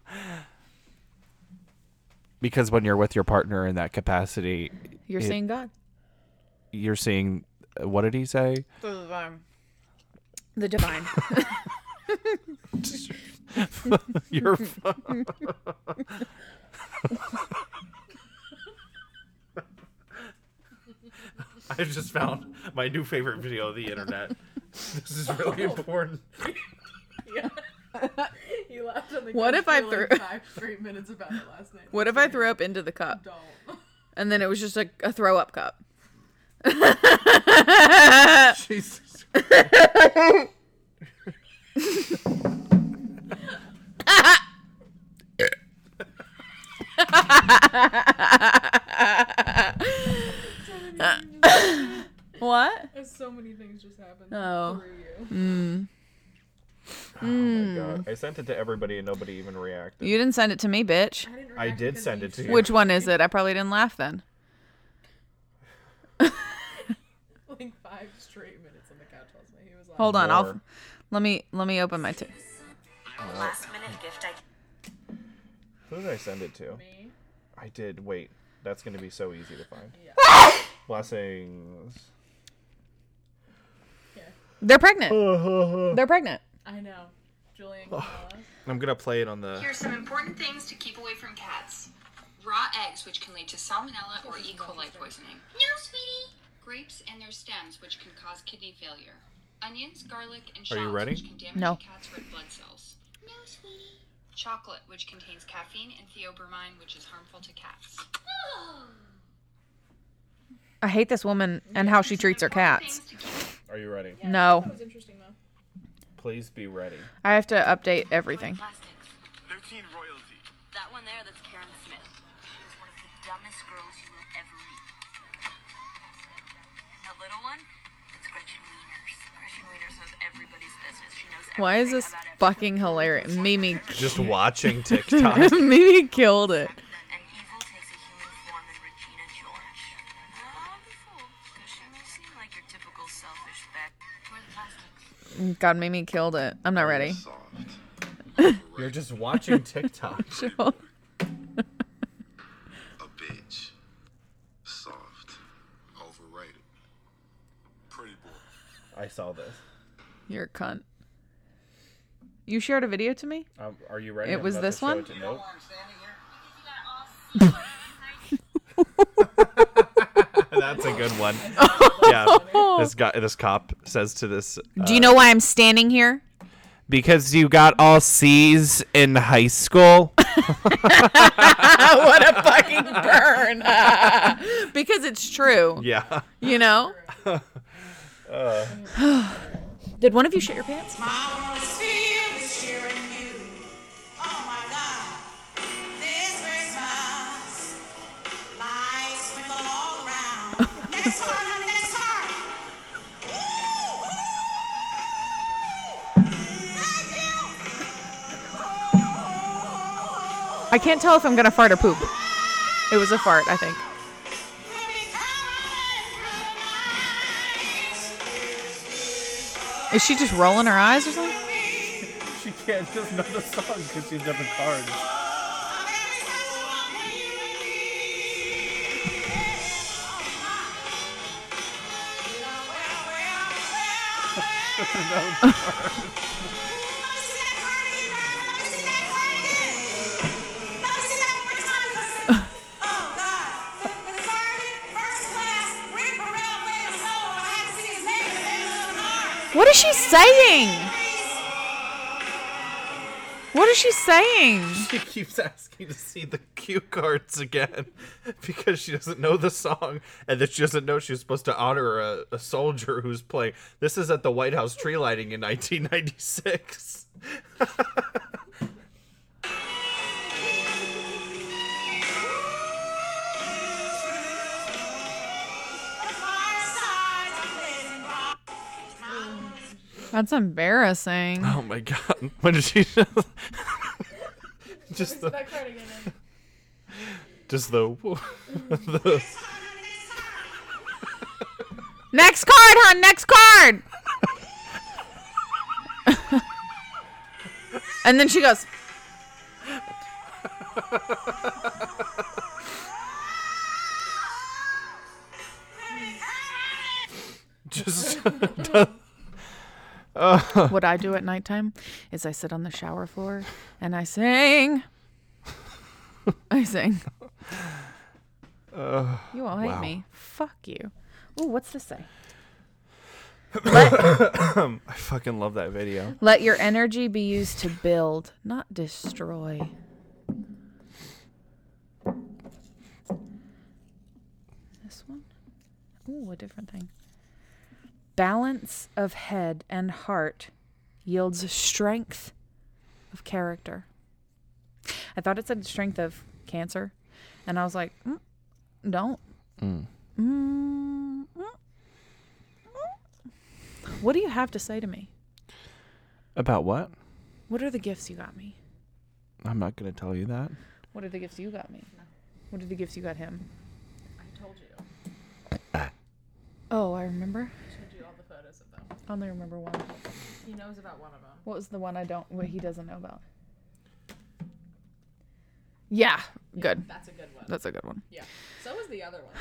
because when you're with your partner in that capacity, You're It- seeing God. you're seeing. Uh, what did he say? The divine. You're. I just found my new favorite video of the internet. This is really oh. important. You laughed on the What couch if I threw- like five straight minutes about it last night? what if I threw up into the cup Don't. and then it was just a, a throw up cup? Jesus. What? So many things just happened Oh. through you. Mm. Oh my mm. god! I sent it to everybody and nobody even reacted. You didn't send it to me, bitch. I, didn't I did send it to you. Which one is it? I probably didn't laugh then. Like five straight minutes on the couch last night. He was like, Hold on, I'll let me let me open my. T- Last minute gift I Who did I send it to? me. I did. Wait, that's gonna be so easy to find. Yeah. Blessings. They're pregnant. They're pregnant. I know. Julian, can you tell us? I'm gonna play it on the. Here's some important things to keep away from cats. Raw eggs, which can lead to salmonella or E. coli poisoning. No, sweetie. Grapes and their stems, which can cause kidney failure. Onions, garlic, and shallots, which can damage No. cat's red blood cells. No, sweetie. Chocolate, which contains caffeine and theobromine, which is harmful to cats. Oh. I hate this woman and how she treats her cats. things to keep Are you ready? No, That was interesting though. Please be ready. I have to update everything. 13 royalty. That one there, that's Karen Smith. She was one of the dumbest girls you will ever meet. And the little one, it's Gretchen Wieners. Gretchen Wieners knows everybody's business. She knows Why is this fucking hilarious? Mimi, Just watching TikTok. Mimi killed it. God, Mimi killed it. I'm not ready. You're just watching TikTok. A bitch. Soft. Overrated. Pretty boy. I saw this. You're a cunt. You shared a video to me? Um, are you ready? It I'm was this one? it to- Nope. That's a good one. yeah. This guy, this cop says to this. Uh, Do you know why I'm standing here? because you got all C's in high school. what a fucking burn. because it's true. Yeah. You know? Did one of you shit your pants? I can't tell if I'm gonna fart or poop. It was a fart, I think. Is she just rolling her eyes or something? She can't just know the song because she's got the cards. What is she saying? What is she saying? She keeps asking to see the cue cards again because she doesn't know the song and that she doesn't know she's supposed to honor a, a soldier who's playing. This is at the White House tree lighting in 1996. That's embarrassing. Oh my god. When did she just the That card again. in. just the, the Next card, hon. Next card. and then she goes. just What I do at nighttime is I sit on the shower floor and I sing. I sing. you won't hate wow. me. Fuck you. Ooh, what's this say? I fucking love that video. Let your energy be used to build, not destroy. This one? Ooh, a different thing. Balance of head and heart yields strength of character. I thought it said strength of cancer, and I was like, mm, don't. Mm, mm, mm. What do you have to say to me? About what? What are the gifts you got me? I'm not going to tell you that. What are the gifts you got me? What are the gifts you got him? I told you. Oh, I remember. I showed you all the photos of them. I only remember one. He knows about one of them. What was the one I don't? What he doesn't know about? Yeah, good. That's a good one. That's a good one. yeah. So was the other one.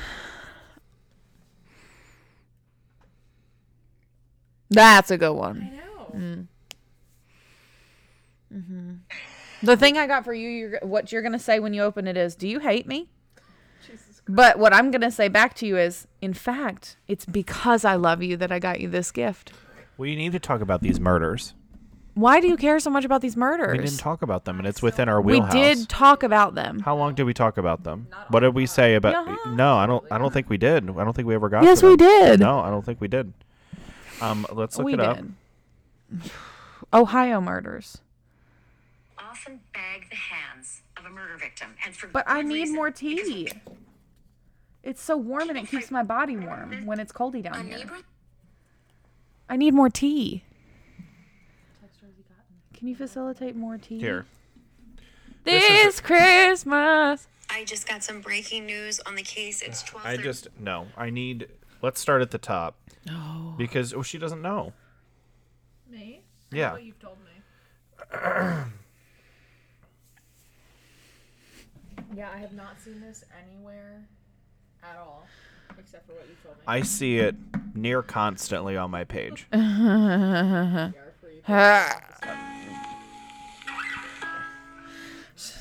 That's a good one. I one. know. Mm. Mm-hmm. The thing I got for you, you're, what you're gonna say when you open it is, "Do you hate me?" Jesus Christ. But what I'm gonna say back to you is, in fact, it's because I love you that I got you this gift. We need to talk about these murders. Why do you care so much about these murders? We didn't talk about them, and it's within our will. We did talk about them. How long did we talk about them? What did we say about? Yeah. No, I don't. I don't think we did. I don't think we ever got. Yes, to we did. No, I don't think we did. Um, let's look we it up. did. Ohio murders. Often bag the hands of a murder victim, and for But I need reason, more tea. It's so warm and it keeps my body warm when it's coldy down here. I need more tea. Can you facilitate more tea? Here. This Christmas. I just got some breaking news on the case. It's 12 I just no. I need. Let's start at the top. No. Because oh, she doesn't know. Me? Yeah. What you've told me. yeah, I have not seen this anywhere at all, except for what you told me. I see it near constantly on my page.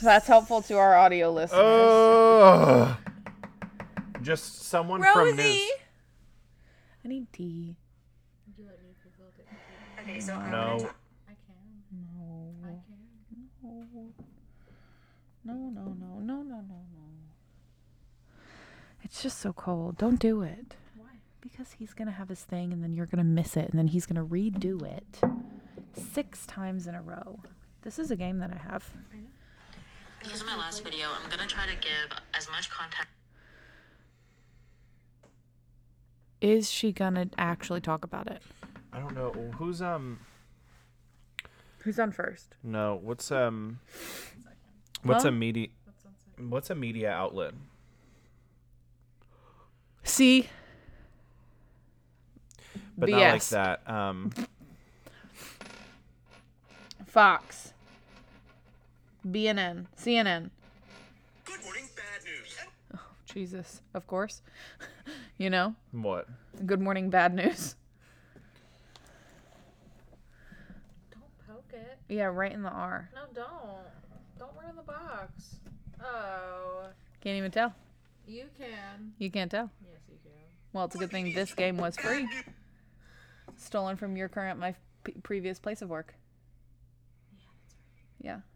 That's helpful to our audio listeners. Oh. Just someone from Rosie. news. I need tea. Okay, so I'm No. gonna talk- I can. I can. No, no, no, no, no, no, no. It's just so cold. Don't do it. Why? Because he's going to have his thing and then you're going to miss it and then he's going to redo it six times in a row. This is a game that I have. This is my last video. I'm gonna try to give as much context. Is she going to actually talk about it? I don't know who's um. Who's on first? No, what's um. What's Huh? a media? What's a media outlet? C. But not like that. Um. Fox. BNN. CNN. Good morning, bad news. Oh, Jesus. Of course. you know? What? Good morning, bad news. Don't poke it. Yeah, right in the R. No, don't. Don't ruin the box. Oh. Can't even tell. You can. You can't tell. Yes, you can. Well, it's a good thing this game was free. Stolen from your current my p- previous place of work. Yeah.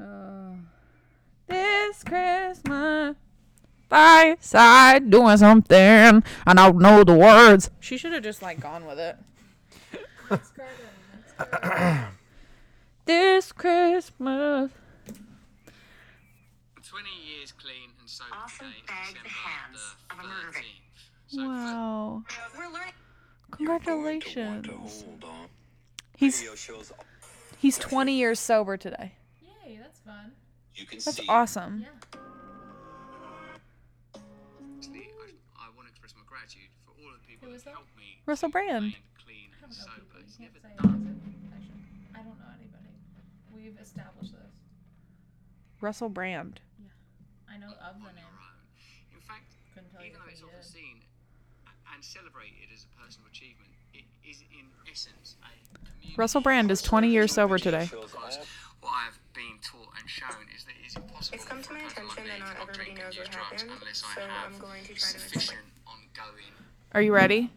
Uh, this Christmas, by side doing something, and I don't know the words. She should have just like gone with it. Next card in. Next card. This Christmas. 20 years clean and sober Often today, bag the December hands the of a murder victim. 13th. So Wow. Congratulations. He's he's 20 years sober today. Yay, that's fun. you can That's see awesome. Yeah. I, I want to express my gratitude for all of the people Who who is that? helped me Russell keep Brand. remain clean I don't know people. You It's can't never say done. it. I don't know anybody. We've established this. Russell Brand. Yeah. I know of the name. your own. In fact, Couldn't tell you even though if it's often seen and celebrated as a personal achievement, it is in essence a. Russell Brand is 20 years sober today. what I've been taught and shown is that it's impossible It's come to my attention that to not not everybody drink knows use what drugs happened, unless I so have I'm going to try to explain. ongoing Are you ready?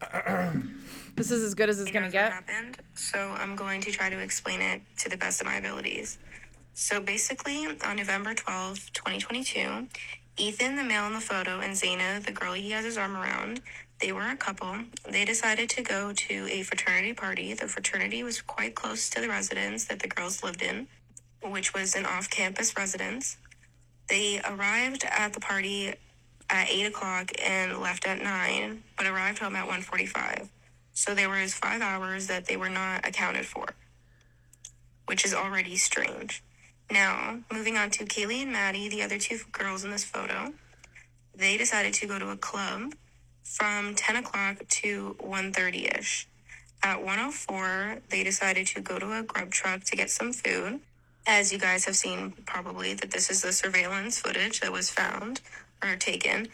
this is as good as it's gonna get. Happened, so I'm going to try to explain it to the best of my abilities. So basically, on November 12th, 2022, Ethan, the male in the photo, and Xana, the girl he has his arm around, they were a couple. They decided to go to a fraternity party. The fraternity was quite close to the residence that the girls lived in, which was an off campus residence. They arrived at the party at 8 o'clock and left at 9, but arrived home at 1.45. So there was five hours that they were not accounted for, which is already strange. Now, moving on to Kaylee and Maddie, the other two girls in this photo, they decided to go to a club from 10 o'clock to 1.30ish. At 104, they decided to go to a grub truck to get some food. As you guys have seen, probably, that this is the surveillance footage that was found or taken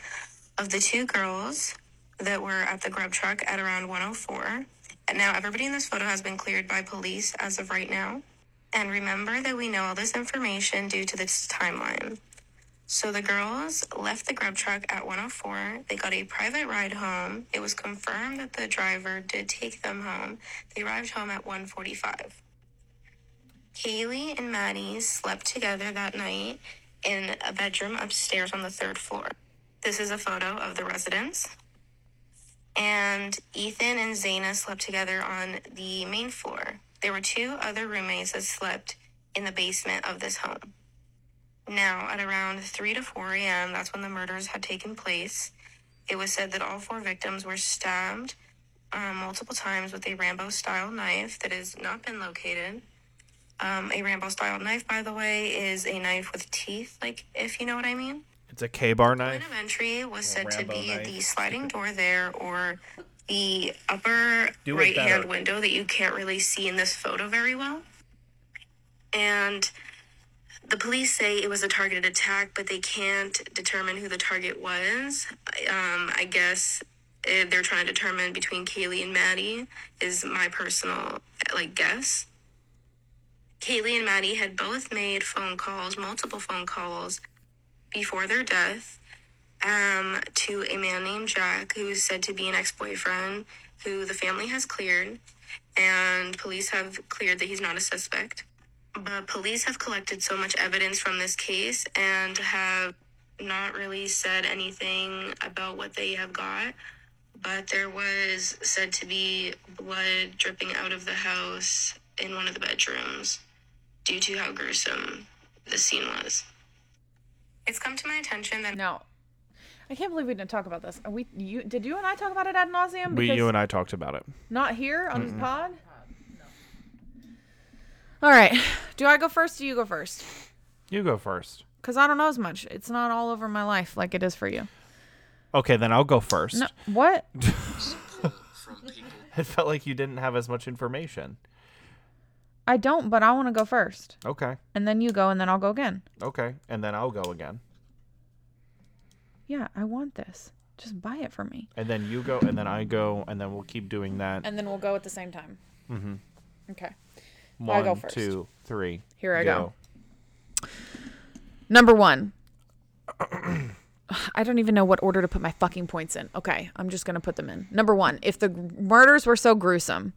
of the two girls that were at the grub truck at around 104. And now everybody in this photo has been cleared by police as of right now. And remember that we know all this information due to this timeline. So the girls left the grub truck at 104. They got a private ride home. It was confirmed that the driver did take them home. They arrived home at 145. Kaylee and Maddie slept together that night in a bedroom upstairs on the third floor. This is a photo of the residence. And Ethan and Xana slept together on the main floor. There were two other roommates that slept in the basement of this home. Now, at around 3 to 4 a.m., that's when the murders had taken place. It was said that all four victims were stabbed um, multiple times with a Rambo style knife that has not been located. Um, a Rambo style knife, by the way, is a knife with teeth, like, if you know what I mean. It's a KA-BAR knife. Point knife. of entry was said to be knife. the sliding door there or the upper Do right hand window that you can't really see in this photo very well. And the police say it was a targeted attack, but they can't determine who the target was. Um, I guess eh, they're trying to determine between Kaylee and Maddie is my personal like guess. Kaylee and Maddie had both made phone calls, multiple phone calls before their death um, to a man named Jack, who is said to be an ex boyfriend, who the family has cleared, and police have cleared that he's not a suspect. but police have collected so much evidence from this case and have not really said anything about what they have got. But there was said to be blood dripping out of the house in one of the bedrooms due to how gruesome the scene was. It's come to my attention that No. I can't believe we didn't talk about this. Are we you did you and I talk about it ad nauseum? We, you and I talked about it. not here on this Mm-mm. pod? All right. Do I go first? Do you go first? You go first. Because I don't know as much. It's not all over my life like it is for you. Okay, then I'll go first. No, what? It felt like you didn't have as much information. I don't, but I want to go first. Okay. And then you go, and then I'll go again. Okay. And then I'll go again. Yeah, I want this. Just buy it for me. And then you go, and then I go, and then we'll keep doing that. And then we'll go at the same time. Mm-hmm. Okay. One, I go first. two, three. Here I go. Number one. I don't even know what order to put my fucking points in. Okay, I'm just gonna put them in. Number one, if the murders were so gruesome,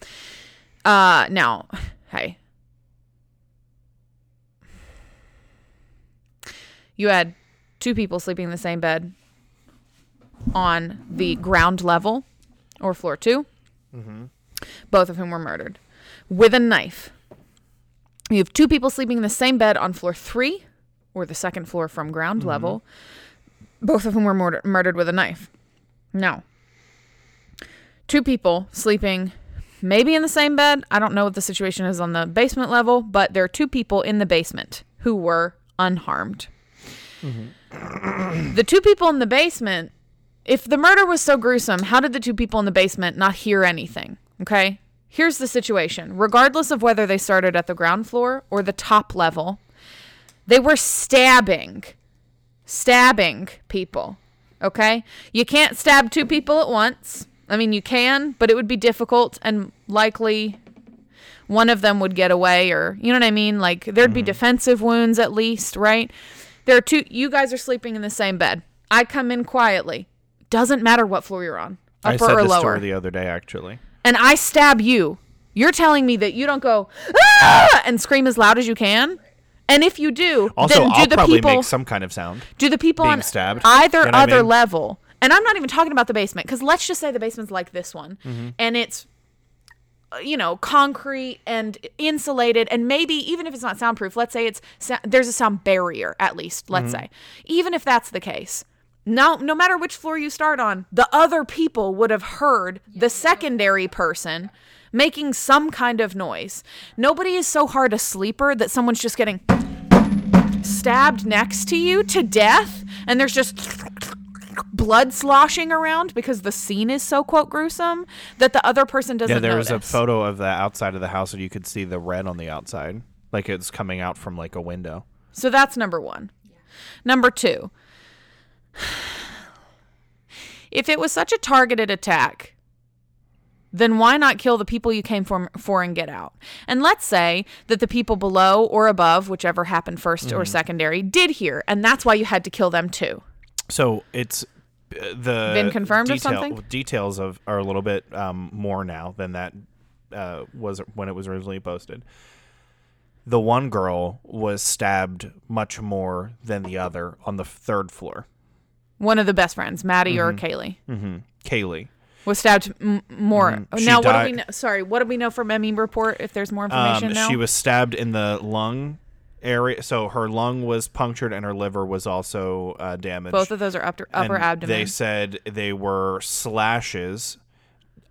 uh, now, hey, you had two people sleeping in the same bed on the ground level or floor 2 Mm-hmm. both of whom were murdered with a knife. You have two people sleeping in the same bed on floor three or the second floor from ground level, both of whom were murder- murdered with a knife. Now, two people sleeping maybe in the same bed. I don't know what the situation is on the basement level, but there are two people in the basement who were unharmed. The two people in the basement, if the murder was so gruesome, how did the two people in the basement not hear anything? Okay? Here's the situation. Regardless of whether they started at the ground floor or the top level, they were stabbing, stabbing people. Okay? You can't stab two people at once. I mean, you can, but it would be difficult and likely one of them would get away or, you know what I mean? Like, there'd be mm-hmm. defensive wounds at least, right? There are two, you guys are sleeping in the same bed. I come in quietly. Doesn't matter what floor you're on, upper I said or this lower story the other day, actually. and I stab you, you're telling me that you don't go ah! and scream as loud as you can. And if you do, Also, then do I'll the probably people make some kind of sound. do the people on stabbed. either what I other mean? level? And I'm not even talking about the basement because let's just say the basement's like this one, Mhm. and it's you know concrete and insulated, and maybe even if it's not soundproof, let's say it's there's a sound barrier at least. Let's Mhm. say even if that's the case. No, no matter which floor you start on, the other people would have heard the secondary person making some kind of noise. Nobody is so hard a sleeper that someone's just getting stabbed next to you to death and there's just blood sloshing around because the scene is so quote gruesome that the other person doesn't yeah, there was a photo of the outside of the house, and you could see the red on the outside, like it's coming out from like a window. So that's number one. Number two, if it was such a targeted attack, then why not kill the people you came for, for and get out? And let's say that the people below or above, whichever happened 1st or Mhm. secondary, did hear, and that's why you had to kill them too. So it's uh, the Been confirmed or something? Details of are a little bit um, more now than that uh, was when it was originally posted. The one girl was stabbed much more than the other on the third floor. One of the best friends, Maddie or Mhm. Kaylee, Mm-hmm. Kaylee. was stabbed m- more. Mhm. She Now, what do we know? Sorry, what do we know from ME report? If there's more information Um, now, she was stabbed in the lung area, so her lung was punctured and her liver was also uh, damaged. Both of those are upper- upper And abdomen. They said they were slashes,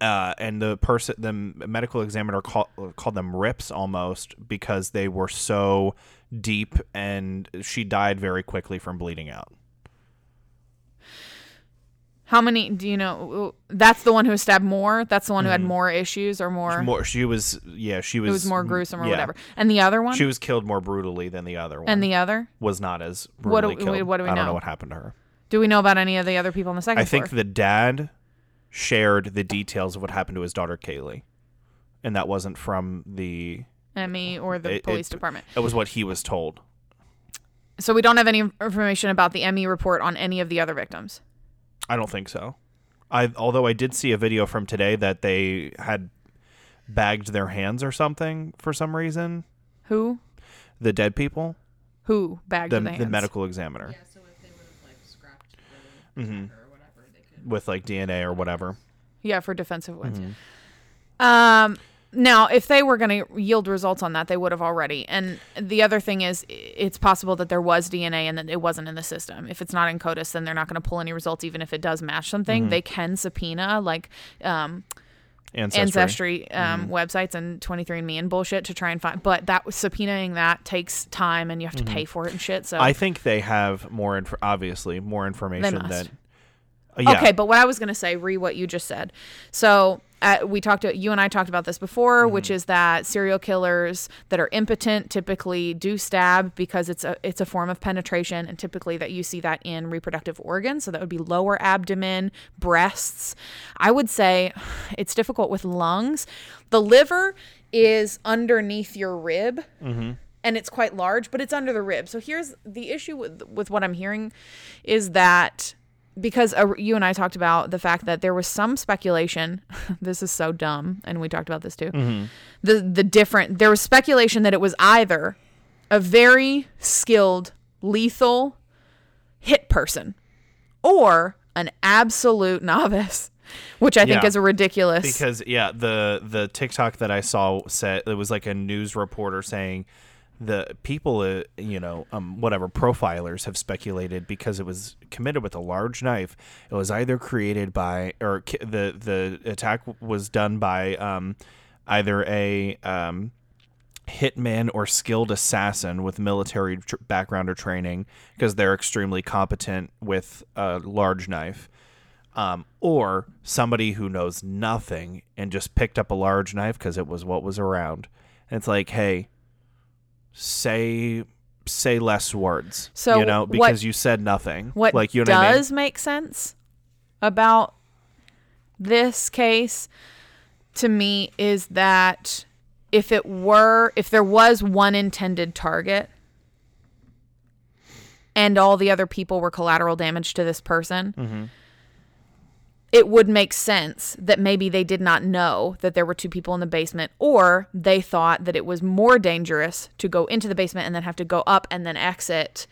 uh, and the person, the medical examiner call, called them rips almost because they were so deep, and she died very quickly from bleeding out. How many do you know? That's the one who was stabbed more. That's the one who had Mhm. more issues or more. More, she was, yeah, she was. it was more gruesome or yeah. whatever. And the other one. She was killed more brutally than the other one. And the other? was not as What do brutally we- killed. what do we I don't know? know what happened to her. Do we know about any of the other people in the second I think floor? the dad shared the details of what happened to his daughter Kaylee, and that wasn't from the ME or the it- police it- department. It was what he was told. So we don't have any information about the ME report on any of the other victims. I don't think so. I although I did see a video from today that they had bagged their hands or something for some reason. Who? the dead people, Who bagged the the, the medical examiner, Yeah, so if they would have like scrapped the Mhm. or whatever, they could. with like DNA or whatever. Yeah, for defensive wins. Mhm. Um, now, if they were going to yield results on that, they would have already. And the other thing is, it's possible that there was DNA and that it wasn't in the system. If it's not in CODIS, then they're not going to pull any results, even if it does match something. Mhm. They can subpoena like um, Ancestry. ancestry um, Mhm. websites and 23andMe and bullshit to try and find. But that subpoenaing that takes time, and you have to Mhm. pay for it and shit. So I think they have more, inf- obviously, more information than. Yeah. Okay, but what I was going to say, re what you just said. So uh, we talked to you and I talked about this before, Mm-hmm. which is that serial killers that are impotent typically do stab because it's a it's a form of penetration, and typically that you see that in reproductive organs. So that would be lower abdomen, breasts. I would say it's difficult with lungs. The liver is underneath your rib Mm-hmm. and it's quite large, but it's under the rib. So here's the issue with with what I'm hearing is that because uh, you and I talked about the fact that there was some speculation. this is so dumb, and we talked about this too. Mhm. The the different there was speculation that it was either a very skilled lethal hit person or an absolute novice, which I think is a ridiculous. because yeah the the tiktok that i saw said it was like a news reporter saying the people uh, you know um whatever profilers have speculated because it was committed with a large knife it was either created by or ki- the the attack was done by um either a um hitman or skilled assassin with military tr- background or training because they're extremely competent with a large knife um, or somebody who knows nothing and just picked up a large knife because it was what was around. And it's like, hey, say say less words. So you know, what- because you said nothing. What like you know what I mean? does make sense about this case to me is that if it were if there was one intended target and all the other people were collateral damage to this person, Mhm. It would make sense that maybe they did not know that there were two people in the basement, or they thought that it was more dangerous to go into the basement and then have to go up and then exit,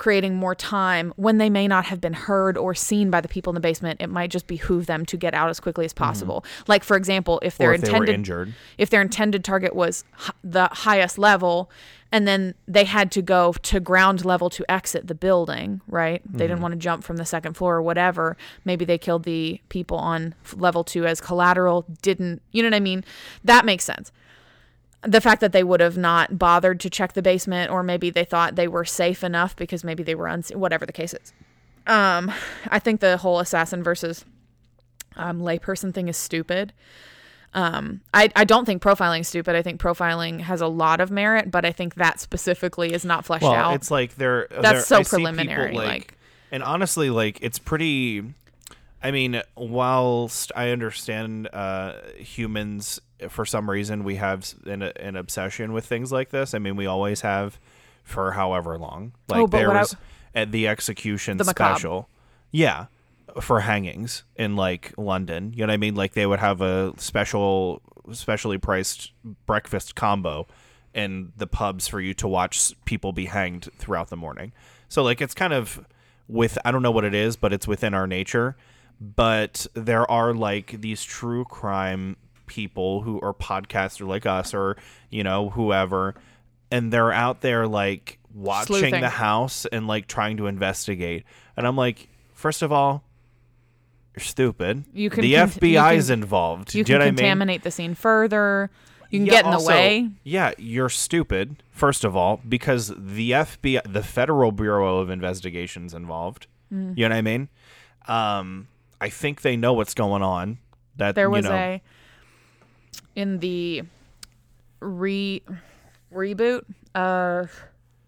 creating more time when they may not have been heard or seen by the people in the basement. It might just behoove them to get out as quickly as possible. Like, for example, if Mm-hmm. Their if intended injured. if their intended target was h- the highest level and then they had to go to ground level to exit the building right they didn't Mhm. want to jump from the second floor or whatever maybe they killed the people on f- level 2 as collateral didn't you know what i mean that makes sense the fact that they would have not bothered to check the basement or maybe they thought they were safe enough because maybe they were unseen whatever the case is um i think the whole assassin versus um, layperson thing is stupid um, I, I don't think profiling is stupid. I think profiling has a lot of merit, but I think that specifically is not fleshed well, out. it's like they're That's they're- so I preliminary, like- and honestly, like it's pretty. I mean, whilst I understand uh, humans, for some reason, we have an, an obsession with things like this. I mean, we always have for however long. Oh, like Oh, there I- was at the execution The special. Yeah, for hangings in like London. You know what I mean? Like they would have a special, specially priced breakfast combo in the pubs for you to watch people be hanged throughout the morning. So like it's kind of with I don't know what it is, but it's within our nature. But there are like these true crime people who are podcasters like us or you know whoever and they're out there like watching Sleuthing. the house and like trying to investigate and i'm like first of all you're stupid You can the cont- fbi you is can- involved you you can what I mean? contaminate the scene further. You can Yeah, get in the way. Yeah, you're stupid, first of all, because the FBI, the Federal Bureau of Investigation's involved. Mm. You know what I mean? Um, I think they know what's going on. That There you was know, a in the re reboot of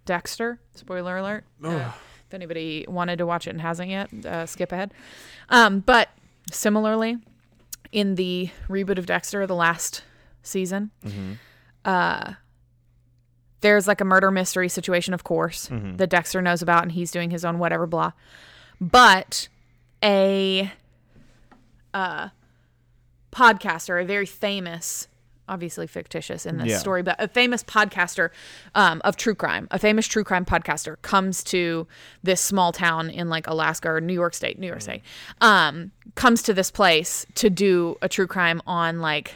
Dexter. Spoiler alert. Uh, if anybody wanted to watch it and hasn't yet, uh, skip ahead. Um, but similarly, in the reboot of Dexter, the last season, Mhm. uh, there's like a murder mystery situation, of course, Mhm. that Dexter knows about, and he's doing his own whatever blah. But a uh, podcaster, a very famous obviously fictitious in this Yeah. story, but a famous podcaster um, of true crime, a famous true crime podcaster, comes to this small town in like Alaska or New York State, New York State, um, comes to this place to do a true crime on like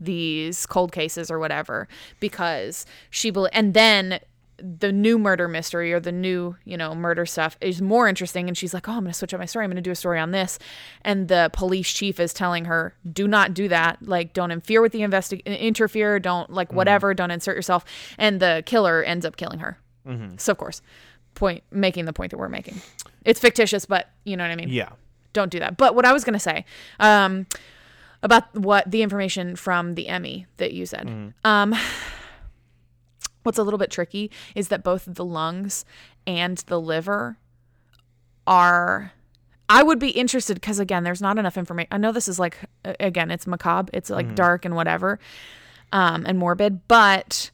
these cold cases or whatever because she bel and then the new murder mystery or the new you know murder stuff is more interesting. And she's like oh i'm going to switch up my story. I'm going to do a story on this. And the police chief is telling her do not do that. Like don't interfere with the investi- interfere. Don't like whatever. Don't insert yourself. And the killer ends up killing her. Mhm. so of course point making the point that we're making. It's fictitious but you know what i mean. Yeah. don't do that. But what I was going to say um, about what the information from the ME that you said, um, what's a little bit tricky is that both the lungs and the liver are. I would be interested because again, there's not enough information. I know this is like again, it's macabre, it's like Mhm. dark and whatever, um, and morbid, but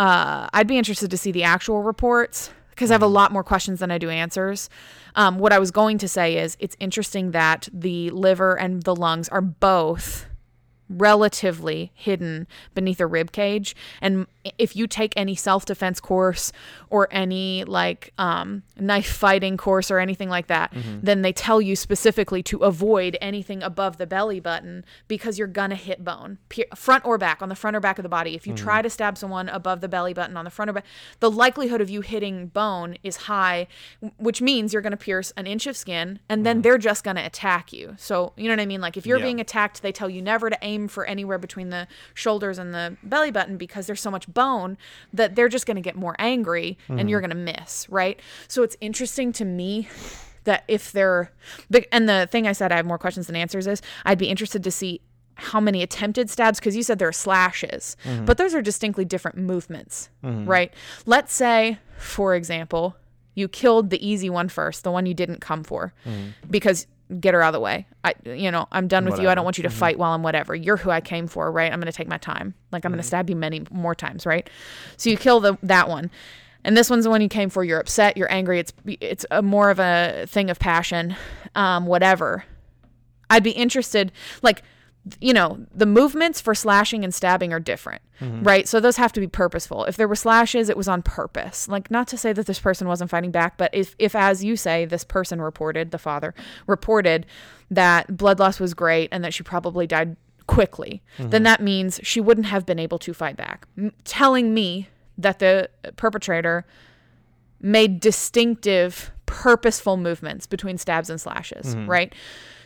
uh, I'd be interested to see the actual reports because I have a lot more questions than I do answers. Um, what I was going to say is it's interesting that the liver and the lungs are both relatively hidden beneath a rib cage and if you take any self-defense course or any like um, knife fighting course or anything like that Mhm. then they tell you specifically to avoid anything above the belly button because you're gonna hit bone pe- front or back on the front or back of the body if you Mhm. try to stab someone above the belly button on the front or back the likelihood of you hitting bone is high which means you're gonna pierce an inch of skin and then they're just gonna attack you so you know what i mean like if you're Yeah. being attacked they tell you never to aim for anywhere between the shoulders and the belly button because there's so much bone that they're just going to get more angry Mhm. and you're going to miss right so it's interesting to me that if they're and the thing i said i have more questions than answers is i'd be interested to see how many attempted stabs because you said there are slashes Mhm. but those are distinctly different movements Mhm. right let's say for example you killed the easy one first the one you didn't come for Mhm. because get her out of the way. I, you know, I'm done with you. I don't want you to Mhm. fight while I'm whatever. You're who I came for, right? I'm going to take my time. Like I'm going Mhm. to stab you many more times, right? So you kill the that one, and this one's the one you came for. You're upset. You're angry. It's it's a more of a thing of passion, um, whatever. I'd be interested, like, you know, the movements for slashing and stabbing are different, Mhm. right? So those have to be purposeful. If there were slashes, it was on purpose. Like, not to say that this person wasn't fighting back, but if, if as you say, this person reported, the father reported that blood loss was great and that she probably died quickly, then Mhm. that means she wouldn't have been able to fight back. M- telling me that the perpetrator made distinctive, purposeful movements between stabs and slashes, Mhm. right?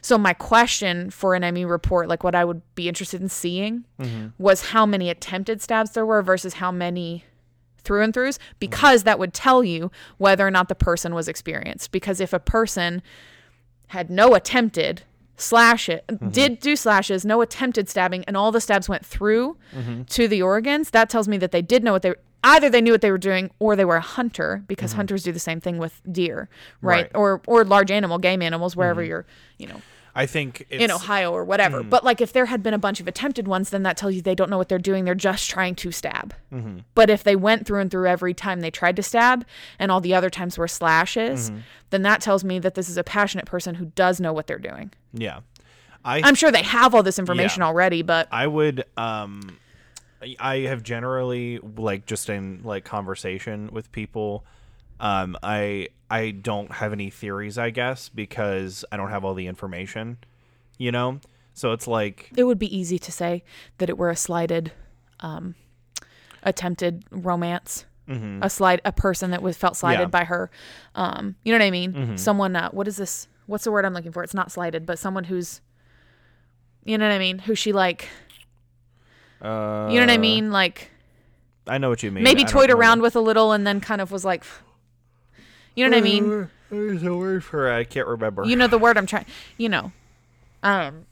So my question for an ME report, like what I would be interested in seeing, Mhm. was how many attempted stabs there were versus how many through and throughs, because that would tell you whether or not the person was experienced. Because if a person had no attempted slash it, did do slashes, no attempted stabbing, and all the stabs went through Mhm. to the organs, that tells me that they did know what they either they knew what they were doing or they were a hunter because Mhm. hunters do the same thing with deer, right? Right. Or or large animal, game animals, wherever Mhm. you're, you know, I think it's, in Ohio or whatever. Mm. But like if there had been a bunch of attempted ones, then that tells you they don't know what they're doing. They're just trying to stab. Mhm. But if they went through and through every time they tried to stab and all the other times were slashes, Mhm. then that tells me that this is a passionate person who does know what they're doing. Yeah. I I'm sure they have all this information Yeah. already, but I would um I- have generally like just in like conversation with people um I I don't have any theories I guess because I don't have all the information, you know? So it's like it would be easy to say that it were a slighted um attempted romance. Mhm. A slide a person that was felt slighted Yeah. by her. Um, you know what I mean? Mhm. Someone uh, what is this? What's the word I'm looking for? It's not slighted, but someone who's you know what I mean? Who she like uh you know what I mean? Like I know what you mean. maybe I toyed know around with a little and then kind of was like you know what I mean? There's a word for it. I can't remember. You know the word I'm trying. You know, um,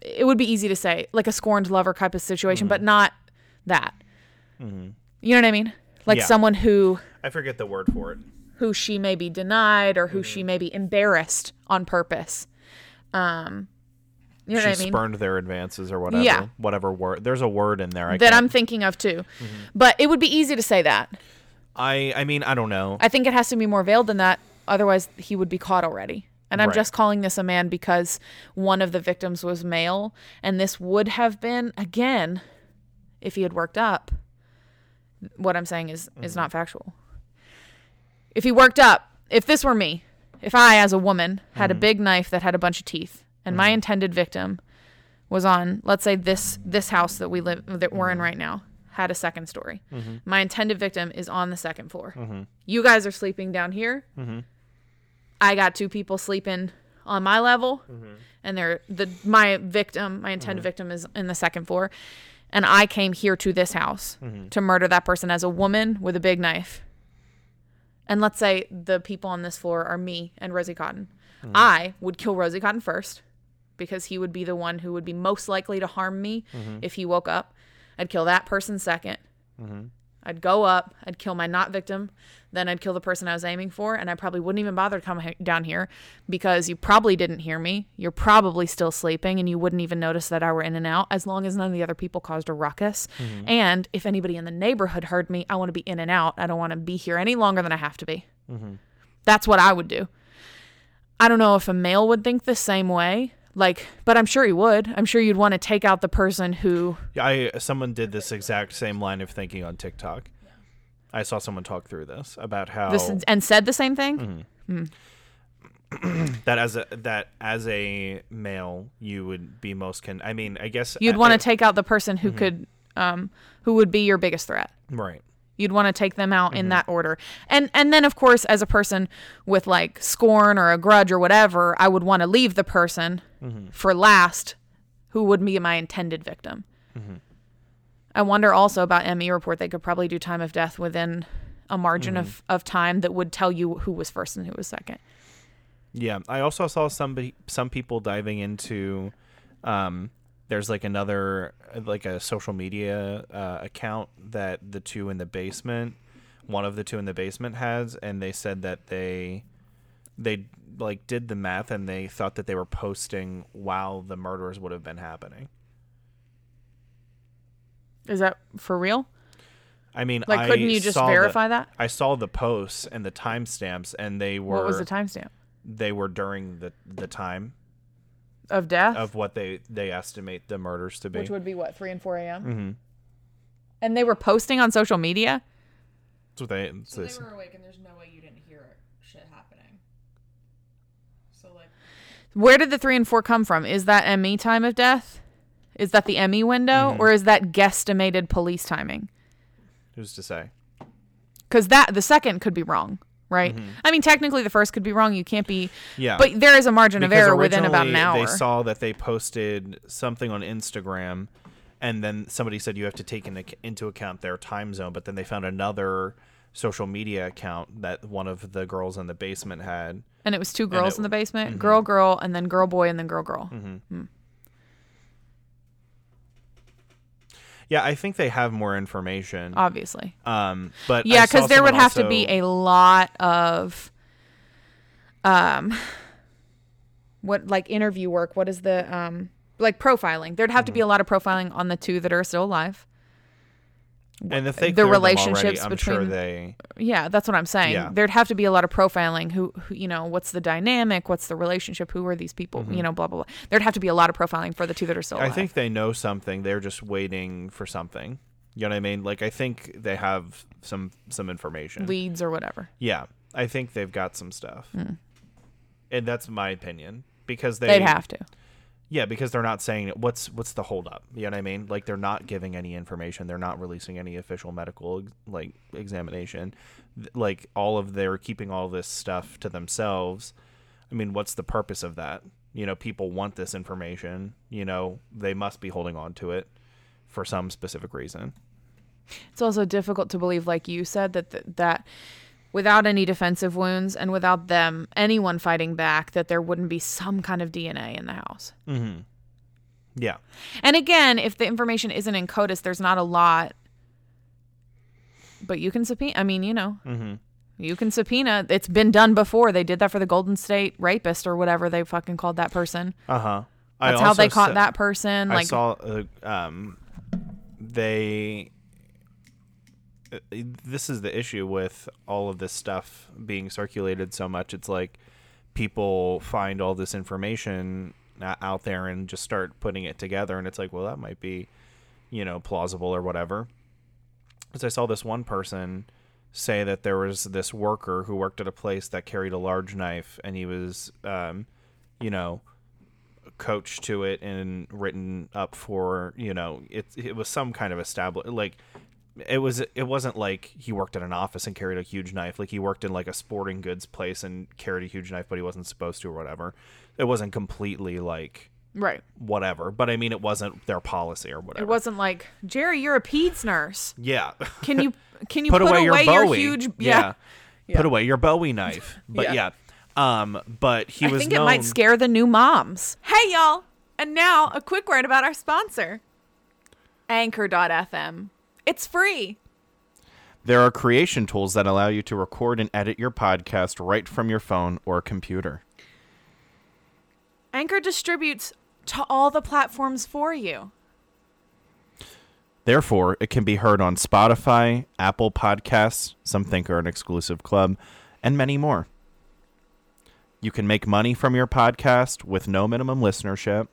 it would be easy to say like a scorned lover type of situation, but not that. Mhm. You know what I mean? Like Yeah. someone who I forget the word for it. who she may be denied or who she may be embarrassed on purpose. Um, you know she I mean? spurned their advances or whatever. Yeah. Whatever word. There's a word in there. I that can't- I'm thinking of too. Mm-hmm. But it would be easy to say that. I I mean I don't know. I think it has to be more veiled than that. Otherwise, he would be caught already. And I'm Right. just calling this a man because one of the victims was male. And this would have been, again, if he had worked up. What I'm saying is, is mm-hmm. not factual. If he worked up, if this were me, if I, as a woman, had a mm-hmm. big knife that had a bunch of teeth, and mm-hmm. my intended victim was on, let's say this this house that we live that we're in mm-hmm. right now had a second story. Mm-hmm. My intended victim is on the second floor. You guys are sleeping down here. I got two people sleeping on my level, and they're the my victim, my intended victim, is in the second floor, and I came here to this house to murder that person as a woman with a big knife. And let's say the people on this floor are me and Rosie Cotton. I would kill Rosie Cotton first because he would be the one who would be most likely to harm me mm-hmm. if he woke up. I'd kill that person 2nd i mm-hmm. I'd go up, I'd kill my not victim, then I'd kill the person I was aiming for, and I probably wouldn't even bother to come he- down here because you probably didn't hear me. You're probably still sleeping, and you wouldn't even notice that I were in and out as long as none of the other people caused a ruckus. Mm-hmm. And if anybody in the neighborhood heard me, I want to be in and out. I don't want to be here any longer than I have to be. That's what I would do. I don't know if a male would think the same way. Like, but I'm sure he would. I'm sure you'd want to take out the person who I someone did this exact same line of thinking on TikTok. I saw someone talk through this about how this and said the same thing. Mm-hmm. Hmm. that as a that as a male you would be most can I mean, I guess You'd want to take out the person who mm-hmm. could, um, who would be your biggest threat. right. You'd want to take them out in mm-hmm. that order, and and then of course, as a person with like scorn or a grudge or whatever, I would want to leave the person mm-hmm. for last, who would be my intended victim. Mm-hmm. I wonder also about ME report. They could probably do time of death within a margin of, of time that would tell you who was first and who was second. Yeah, I also saw somebody some people diving into um there's like another like a social media uh, account that the two in the basement one of the two in the basement has and they said that they they like did the math and they thought that they were posting while the murders would have been happening. Is that for real? I mean, Like, I couldn't you just saw the- verify that? I saw the posts and the timestamps, and they were What was the timestamp they were during the the time of death? of what they they estimate the murders to be. which would be what three and four a.m. hmm And they were posting on social media. That's what they. So they they were awake, and there's no way you didn't hear it, shit happening. So like, Where did the three and four come from? Is that ME time of death? Is that the ME window, Mm-hmm. or is that guesstimated police timing? Who's to say? Because that the second could be wrong, right? I mean, technically the first could be wrong. You can't be. Mm-hmm. Yeah. But there is a margin of error within about an hour. They saw that they posted something on Instagram, and then somebody said you have to take in, into account their time zone. But then they found another social media account that one of the girls in the basement had. and it was two girls it- in the basement, mhm. girl, girl, and then girl, boy, and then girl, girl. Mhm. Hmm. Yeah, I think they have more information. Obviously. Um, but yeah, because there would have to be a lot of, um, what like interview work. What is the um like profiling? There'd have to be Mm-hmm. a lot of profiling on the two that are still alive. And if they the them already, relationships I'm sure between- they. Yeah, that's what I'm saying. Yeah. There'd have to be a lot of profiling. Who, who, you know, what's the dynamic? What's the relationship? Who are these people? Mhm. You know, blah blah blah. There'd have to be a lot of profiling for the two that are still I think they know something. They're just waiting for something. You know what I mean? Like I think they have some some information. leads or whatever. Yeah, I think they've got some stuff, Mm. and that's my opinion because they They'd have to. Yeah, because they're not saying what's what's the holdup. You know what I mean? Like they're not giving any information. They're not releasing any official medical like examination. Like all of they're keeping all this stuff to themselves. I mean, what's the purpose of that? You know, people want this information. You know, they must be holding on to it for some specific reason. It's also difficult to believe, like you said, that th- that without any defensive wounds and without them anyone fighting back, that there wouldn't be some kind of DNA in the house. Mm-hmm. Yeah. And again, if the information isn't in CODIS, there's not a lot. But you can subpoena. I mean, you know, Mm-hmm. you can subpoena. It's been done before. They did that for the Golden State rapist or whatever they fucking called that person. Uh huh. That's how they caught that person. I Like, saw uh, um, they. This is the issue with all of this stuff being circulated so much. It's like people find all this information out there and just start putting it together and it's like well that might be you know plausible or whatever because i saw this one person say that there was this worker who worked at a place that carried a large knife and he was um, you know coached to it and written up for you know it it was some kind of established like it was it wasn't like he worked at an office and carried a huge knife like he worked in like a sporting goods place and carried a huge knife but he wasn't supposed to or whatever it wasn't completely like Right. whatever but i mean it wasn't their policy or whatever It wasn't like Jerry, you're a peds nurse. yeah Can you can you put, away, your bowie huge yeah. Yeah. put away your bowie knife but Yeah. yeah, um but he was I was think known it might scare the new moms. Hey y'all. And now a quick word about our sponsor. Anchor.fm. It's free. There are creation tools that allow you to record and edit your podcast right from your phone or computer. Anchor distributes to all the platforms for you. Therefore, it can be heard on Spotify, Apple Podcasts, some think are an exclusive club, and many more. You can make money from your podcast with no minimum listenership.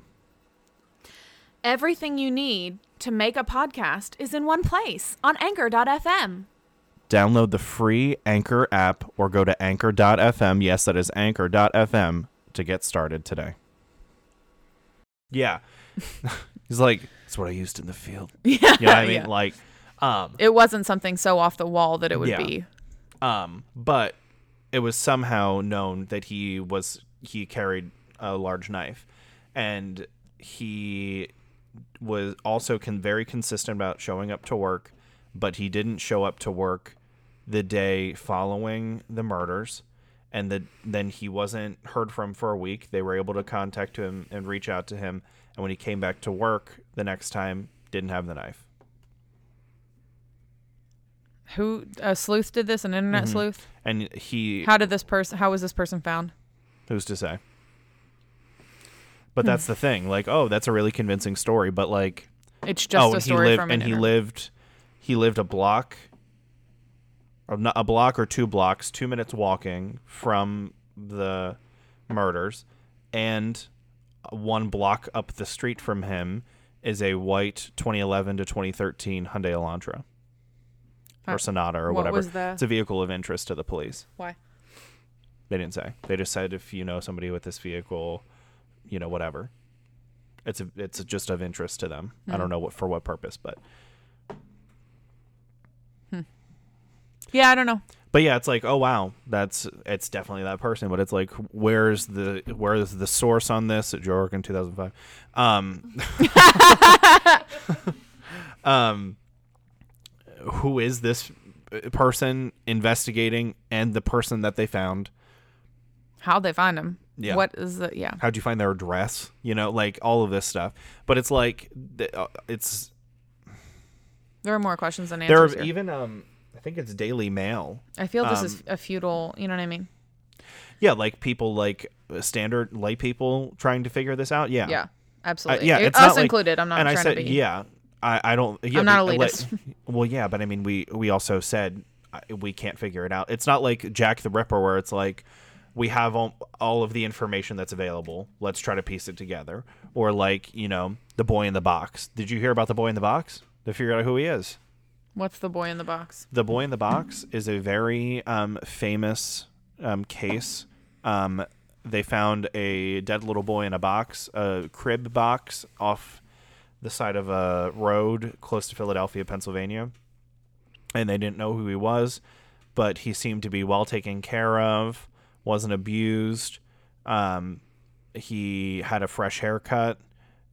Everything you need to make a podcast is in one place on anchor.fm. Download the free Anchor app or go to anchor.fm. Yes, that is anchor.fm to get started today. Yeah. He's like, that's what I used in the field. Yeah. You know what I mean? yeah. Like, um, It wasn't something so off the wall that it would Yeah. be. Um, but it was somehow known that he was he carried a large knife, and he was also con- very consistent about showing up to work, but he didn't show up to work the day following the murders. And the, then he wasn't heard from for a week. They were able to contact him and reach out to him. And when he came back to work the next time, didn't have the knife. Who a sleuth did this? An internet Mhm. sleuth? And he How did this person how was this person found? Who's to say? Hmm. But that's the thing. Like, oh, that's a really convincing story, but like It's just oh, a and story he lived from an and he lived he lived a block a block or two blocks, 2 minutes walking from the murders and one block up the street from him is a white 2011 to 2013 Hyundai Elantra or Uh, Sonata or what whatever. the- It's a vehicle of interest to the police. Why? They didn't say. They just said if you know somebody with this vehicle, you know whatever. It's a, it's just of interest to them. I Hmm. don't know what for what purpose, but Yeah, I don't know. but yeah, it's like oh wow, that's it's definitely that person. But it's like where's the where's the source on this at Joe Rogan 2005? Um, um, who is this person investigating and the person that they found? How'd they find him? Yeah. What is the yeah. How'd you find their address? You know, like all of this stuff. But it's like uh, it's There are more questions than answers. there are here. even um I think it's Daily Mail. I feel this um, is a futile, you know what I mean? Yeah, like people like uh, standard lay people trying to figure this out. Yeah, Yeah, Uh, absolutely. yeah, it's us not like- included. I'm not And I trying said, to be. yeah, I, I don't. Yeah, I'm not but, like- elitist. well, yeah, but I mean, we we also said uh, we can't figure it out. It's not like Jack the Ripper where it's like we have all, all of the information that's available. Let's try to piece it together. Or like you know the boy in the box. Did you hear about the boy in the box? To figure out who he is. What's the boy in the box? The Boy in the Box is a very um, famous um, case. Um, they found a dead little boy in a box, a crib box, off the side of a road close to Philadelphia, Pennsylvania. And they didn't know who he was, but he seemed to be well taken care of, wasn't abused. Um, he had a fresh haircut,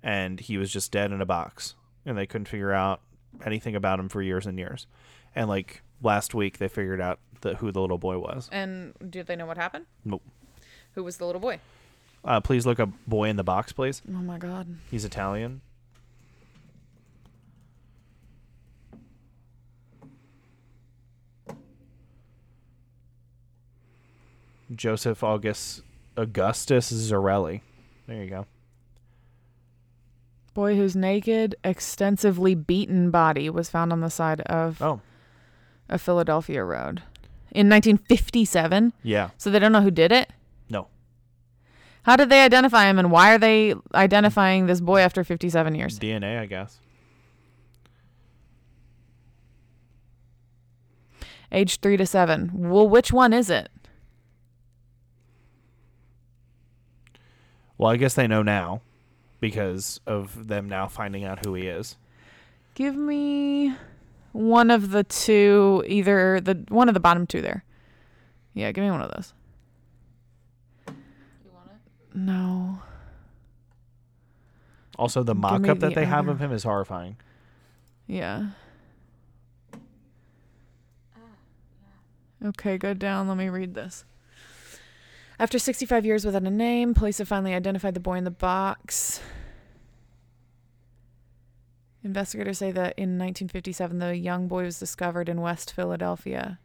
and he was just dead in a box. And they couldn't figure out anything about him for years and years. And like last week, they figured out the, who the little boy was. And do they know what happened? Nope. Who was the little boy? Uh, please look up "Boy in the Box," please. Oh my god. He's Italian. Joseph August Augustus Zarelli. There you go. Boy whose naked, extensively beaten body was found on the side of Oh. a Philadelphia road in 1957. Yeah. So they don't know who did it. No. How did they identify him, and why are they identifying this boy after 57 years? DNA, I guess. Age three to seven. Well, which one is it? Well, I guess they know now because of them now finding out who he is. Give me one of the two, either the one of the bottom two there. Yeah, give me one of those. You want it? No. Also, the Give mock me up that the they have of him is horrifying. Ah, yeah. Okay, go down. Let me read this. After 65 years without a name, police have finally identified the boy in the box. Investigators say that in 1957, the young boy was discovered in West Philadelphia.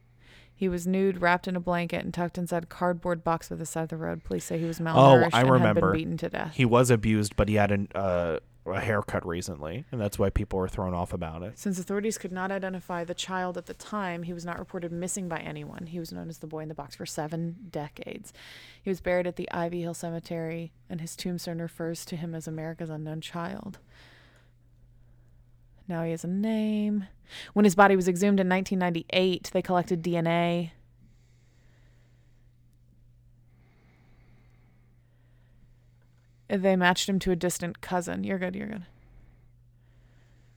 He was nude, wrapped in a blanket, and tucked inside a cardboard box by the side of the road. Police say he was Oh, malnourished I and remember. had been beaten to death. He was abused, but he had an, uh, a haircut recently, and that's why people were thrown off about it. Since authorities could not identify the child at the time, he was not reported missing by anyone. He was known as the boy in the box for seven decades. He was buried at the Ivy Hill Cemetery, and his tombstone refers to him as America's unknown child. Now he has a name. When his body was exhumed in 1998, they collected DNA. They matched him to a distant cousin. You're good, you're good.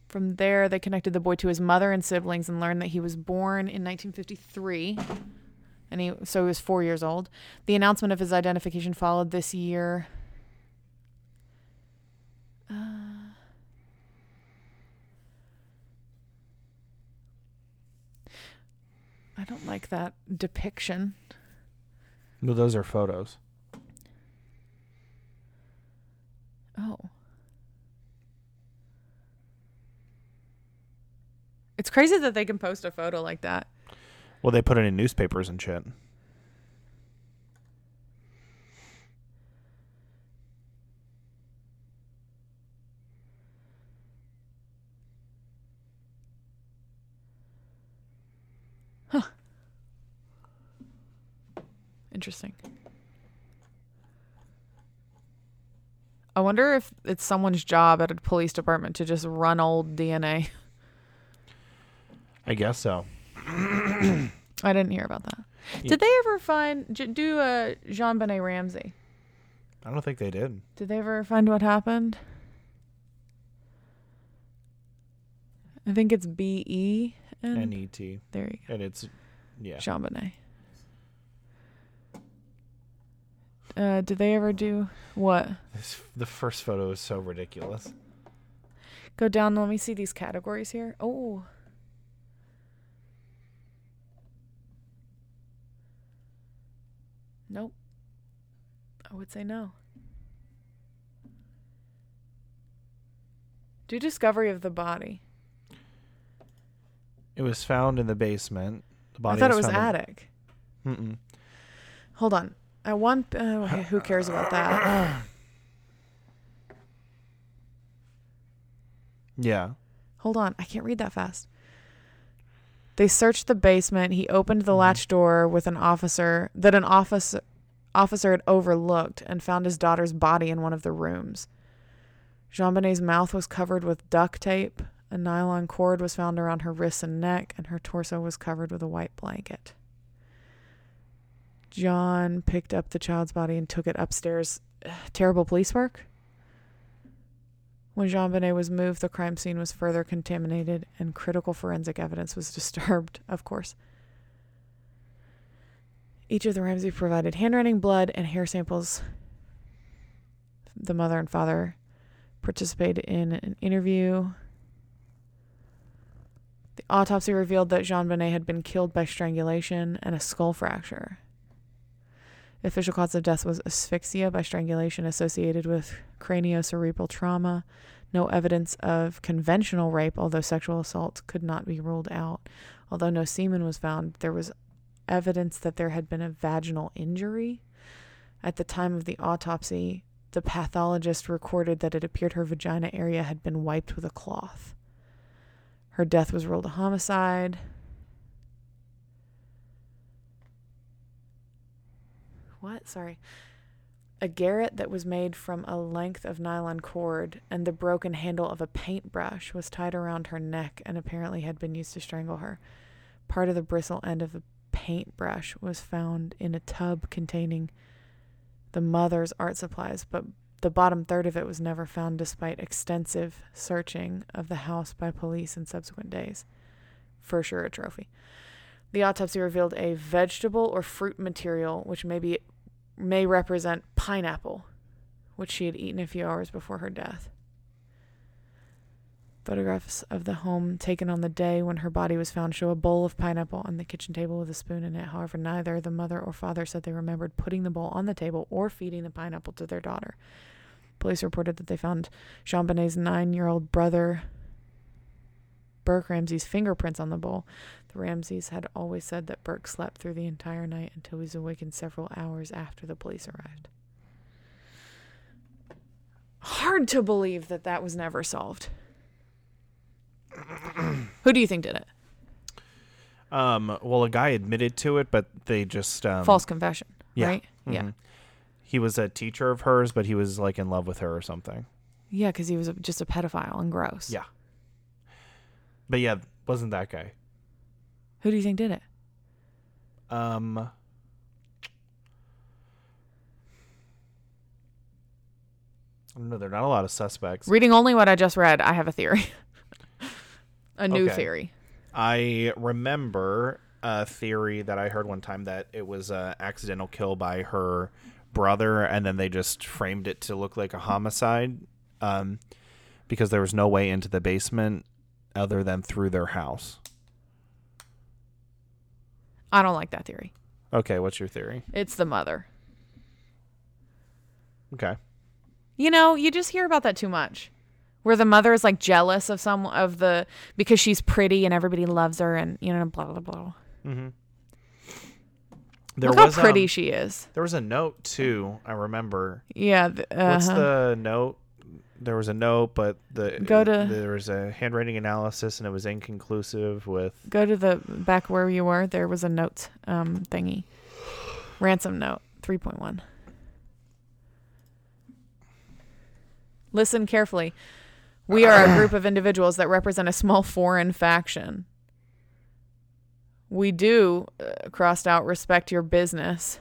From there, they connected the boy to his mother and siblings and learned that he was born in 1953, and he so he was four years old. The announcement of his identification followed this year. Uh, I don't like that depiction. Well, those are photos. Oh. It's crazy that they can post a photo like that. Well, they put it in newspapers and shit. Interesting. I wonder if it's someone's job at a police department to just run old DNA. I guess so. I didn't hear about that. Yeah. Did they ever find do a JonBenét Ramsey? I don't think they did. Did they ever find what happened? I think it's B E N N E T. There you go. And it's yeah. Jean Benet. Uh, did they ever do what? This, the first photo is so ridiculous. Go down. Let me see these categories here. Oh. Nope. I would say no. Do discovery of the body. It was found in the basement. The body I thought it was found in- attic. Mm-mm. Hold on. I want. Uh, who cares about that? Yeah. Hold on. I can't read that fast. They searched the basement. He opened Mm-hmm. the latch door with an officer that an office officer had overlooked and found his daughter's body in one of the rooms. JonBenét's mouth was covered with duct tape. A nylon cord was found around her wrists and neck, and her torso was covered with a white blanket. John picked up the child's body and took it upstairs. Terrible police work? When JonBenét was moved, the crime scene was further contaminated and critical forensic evidence was disturbed, of course. Each of the Ramsey provided handwriting, blood, and hair samples. The mother and father participated in an interview. The autopsy revealed that JonBenét had been killed by strangulation and a skull fracture. The official cause of death was asphyxia by strangulation associated with craniocerebral trauma. No evidence of conventional rape, although sexual assault could not be ruled out. Although no semen was found, there was evidence that there had been a vaginal injury. At the time of the autopsy, the pathologist recorded that it appeared her vagina area had been wiped with a cloth. Her death was ruled a homicide. What? Sorry. a garrote that was made from a length of nylon cord and the broken handle of a paintbrush was tied around her neck and apparently had been used to strangle her. Part of the bristle end of the paintbrush was found in a tub containing the mother's art supplies, but the bottom third of it was never found despite extensive searching of the house by police in subsequent days. For sure, a trophy. The autopsy revealed a vegetable or fruit material which may be may represent pineapple, which she had eaten a few hours before her death. Photographs of the home taken on the day when her body was found show a bowl of pineapple on the kitchen table with a spoon in it. However, neither the mother or father said they remembered putting the bowl on the table or feeding the pineapple to their daughter. Police reported that they found Bonnet's nine year old brother, Burke Ramsey's fingerprints on the bowl. The Ramseys had always said that Burke slept through the entire night until he was awakened several hours after the police arrived. Hard to believe that that was never solved. Who do you think did it? Um, well, a guy admitted to it, but they just um, False confession, yeah. right? Yeah. mhm. He was a teacher of hers, but he was like in love with her or something. Yeah, because he was a, just a pedophile and gross. Yeah. But yeah, wasn't that guy? Who do you think did it? Um, know. There are not a lot of suspects. Reading only what I just read, I have a theory. a new Okay. theory. I remember a theory that I heard one time that it was an accidental kill by her brother, and then they just framed it to look like a homicide, um, because there was no way into the basement other than through their house. I don't like that theory. Okay, what's your theory? It's the mother. Okay. You know, you just hear about that too much. Where the mother is like jealous of some of the because she's pretty and everybody loves her and you know blah blah blah. Mm-hmm. Look how pretty she is. There was a note too. I remember. Yeah. th- What's uh-huh. the note? There was a note, but the Go to- there was a handwriting analysis, and it was inconclusive. With Go to the back where you were. There was a note um thingy. Ransom note 3.1. Listen carefully. We are a group of individuals that represent a small foreign faction. We do, uh, crossed out, respect your business,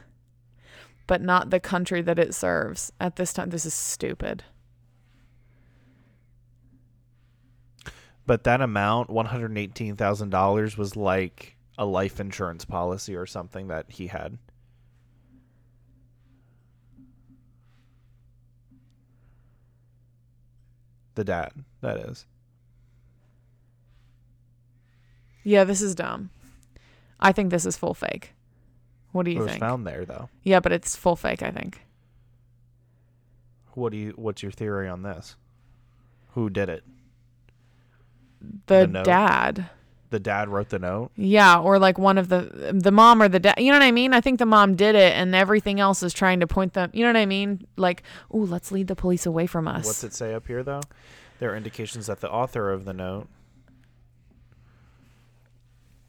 but not the country that it serves. At this time, this is stupid. But that amount, one hundred eighteen thousand dollars, was like a life insurance policy or something that he had. The dad, that is. Yeah, this is dumb. I think this is full fake. What do It you was think? found there, though. Yeah, but it's full fake, I think. What do you? What's your theory on this? Who did it? The, note? dad. The dad wrote the note. Yeah, or like one of the the mom or the dad. You know what I mean? I think the mom did it, and everything else is trying to point them. You know what I mean? Like, oh, let's lead the police away from us. What's it say up here, though? There are indications that the author of the note,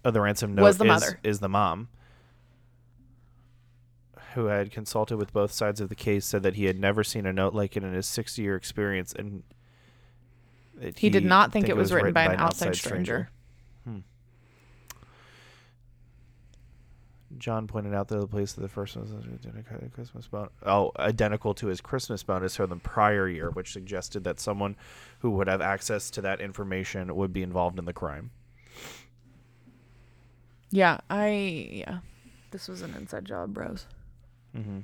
of the ransom note, Was the is, mother. is the mom, who had consulted with both sides of the case, said that he had never seen a note like it in his 60-year experience, and that He did not think it was written by an outside stranger. Hmm. John pointed out that the place of the first one was identical to his Christmas bonus. Oh, identical to his Christmas bonus from the prior year, which suggested that someone who would have access to that information would be involved in the crime. Yeah, I yeah. This was an inside job, bros. Mm-hmm.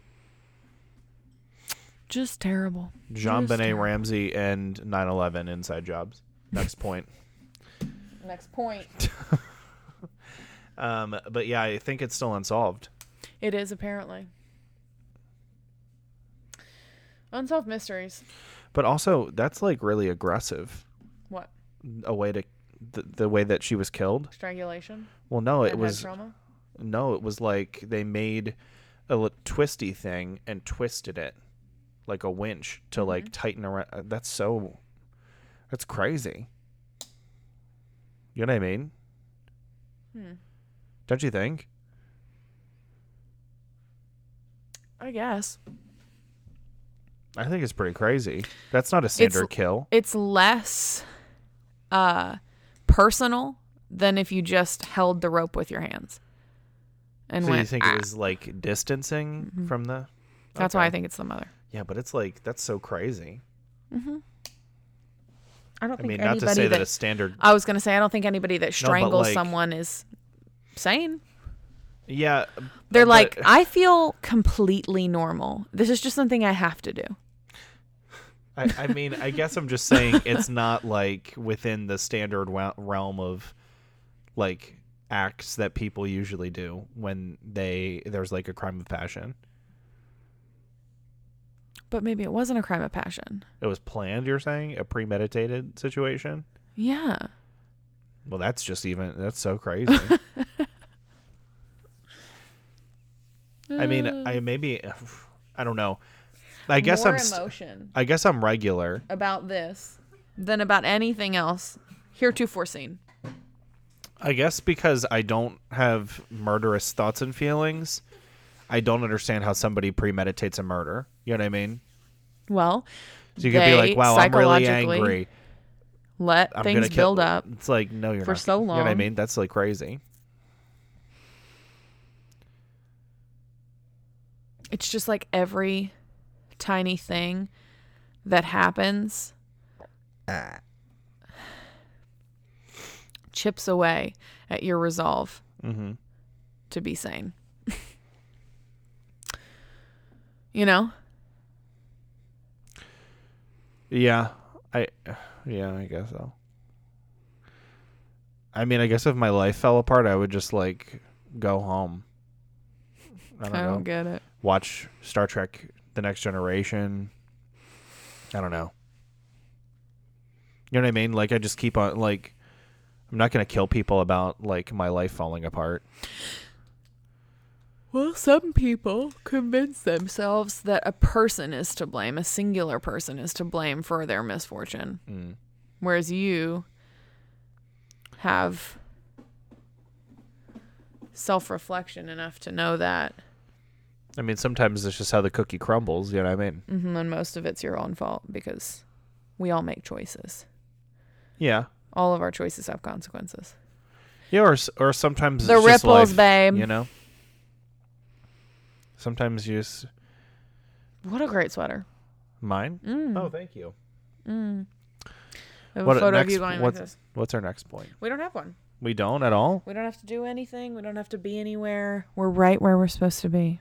Just terrible. Jean Just Benet terrible. Ramsey and 9/11 inside jobs. Next point. Next point. Um, but yeah, I think it's still unsolved. It is apparently. Unsolved mysteries. But also, that's like really aggressive. What? A way to the, the way that she was killed. Strangulation? Well, no, it was trauma? no, it was like they made a li- twisty thing and twisted it like a winch to Mm-hmm. like tighten around. uh, That's so. That's crazy. You know what I mean? Hmm. Don't you think? I guess. I think it's pretty crazy. That's not a standard kill. It's less uh personal than if you just held the rope with your hands. And so went, you think "Ah." it was like distancing Mhm. from the? That's why I think it's the mother. Yeah, but it's like that's so crazy. Mm-hmm. I don't I think mean, not anybody to say that a standard- I was gonna say I don't think anybody that strangles like- someone is sane. Yeah, They're but- like, I feel completely normal. This is just something I have to do. I, I mean, I guess I'm just saying it's not like within the standard realm of like acts that people usually do when they there's like a crime of passion. But maybe it wasn't a crime of passion. It was planned. You're saying a premeditated situation. Yeah. Well, that's just even that's so crazy. I mean, I uh. maybe I don't know. I guess More I'm emotion. I guess I'm regular. about this than about anything else heretofore seen. I guess because I don't have murderous thoughts and feelings, I don't understand how somebody premeditates a murder. You know what I mean? Well, So you could be like, "Wow, I'm really angry. Let I'm things build up. It's like, no, you're for not. so long. You know what I mean? That's like crazy. It's just like every tiny thing that happens chips away at your resolve Mm-hmm. to be sane. You know? Yeah, I, yeah, I guess so. I mean, I guess if my life fell apart, I would just like go home. I don't, I don't get it. Watch Star Trek: The Next Generation. I don't know. You know what I mean? Like I just keep on like I'm not going to kill people about like my life falling apart. Well, some people convince themselves that a person is to blame, a singular person is to blame for their misfortune. Mm. Whereas you have self reflection enough to know that, I mean, sometimes it's just how the cookie crumbles, you know what I mean? mhm, and most of it's your own fault because we all make choices. Yeah. All of our choices have consequences. Yeah, or or sometimes The it's just ripples, life, babe. You know. Sometimes you just What a great sweater. mine. Mm. Oh, thank you. Mm. I have What a photo next, of you going like this. what's our next point? We don't have one. We don't at all. We don't have to do anything. We don't have to be anywhere. We're right where we're supposed to be.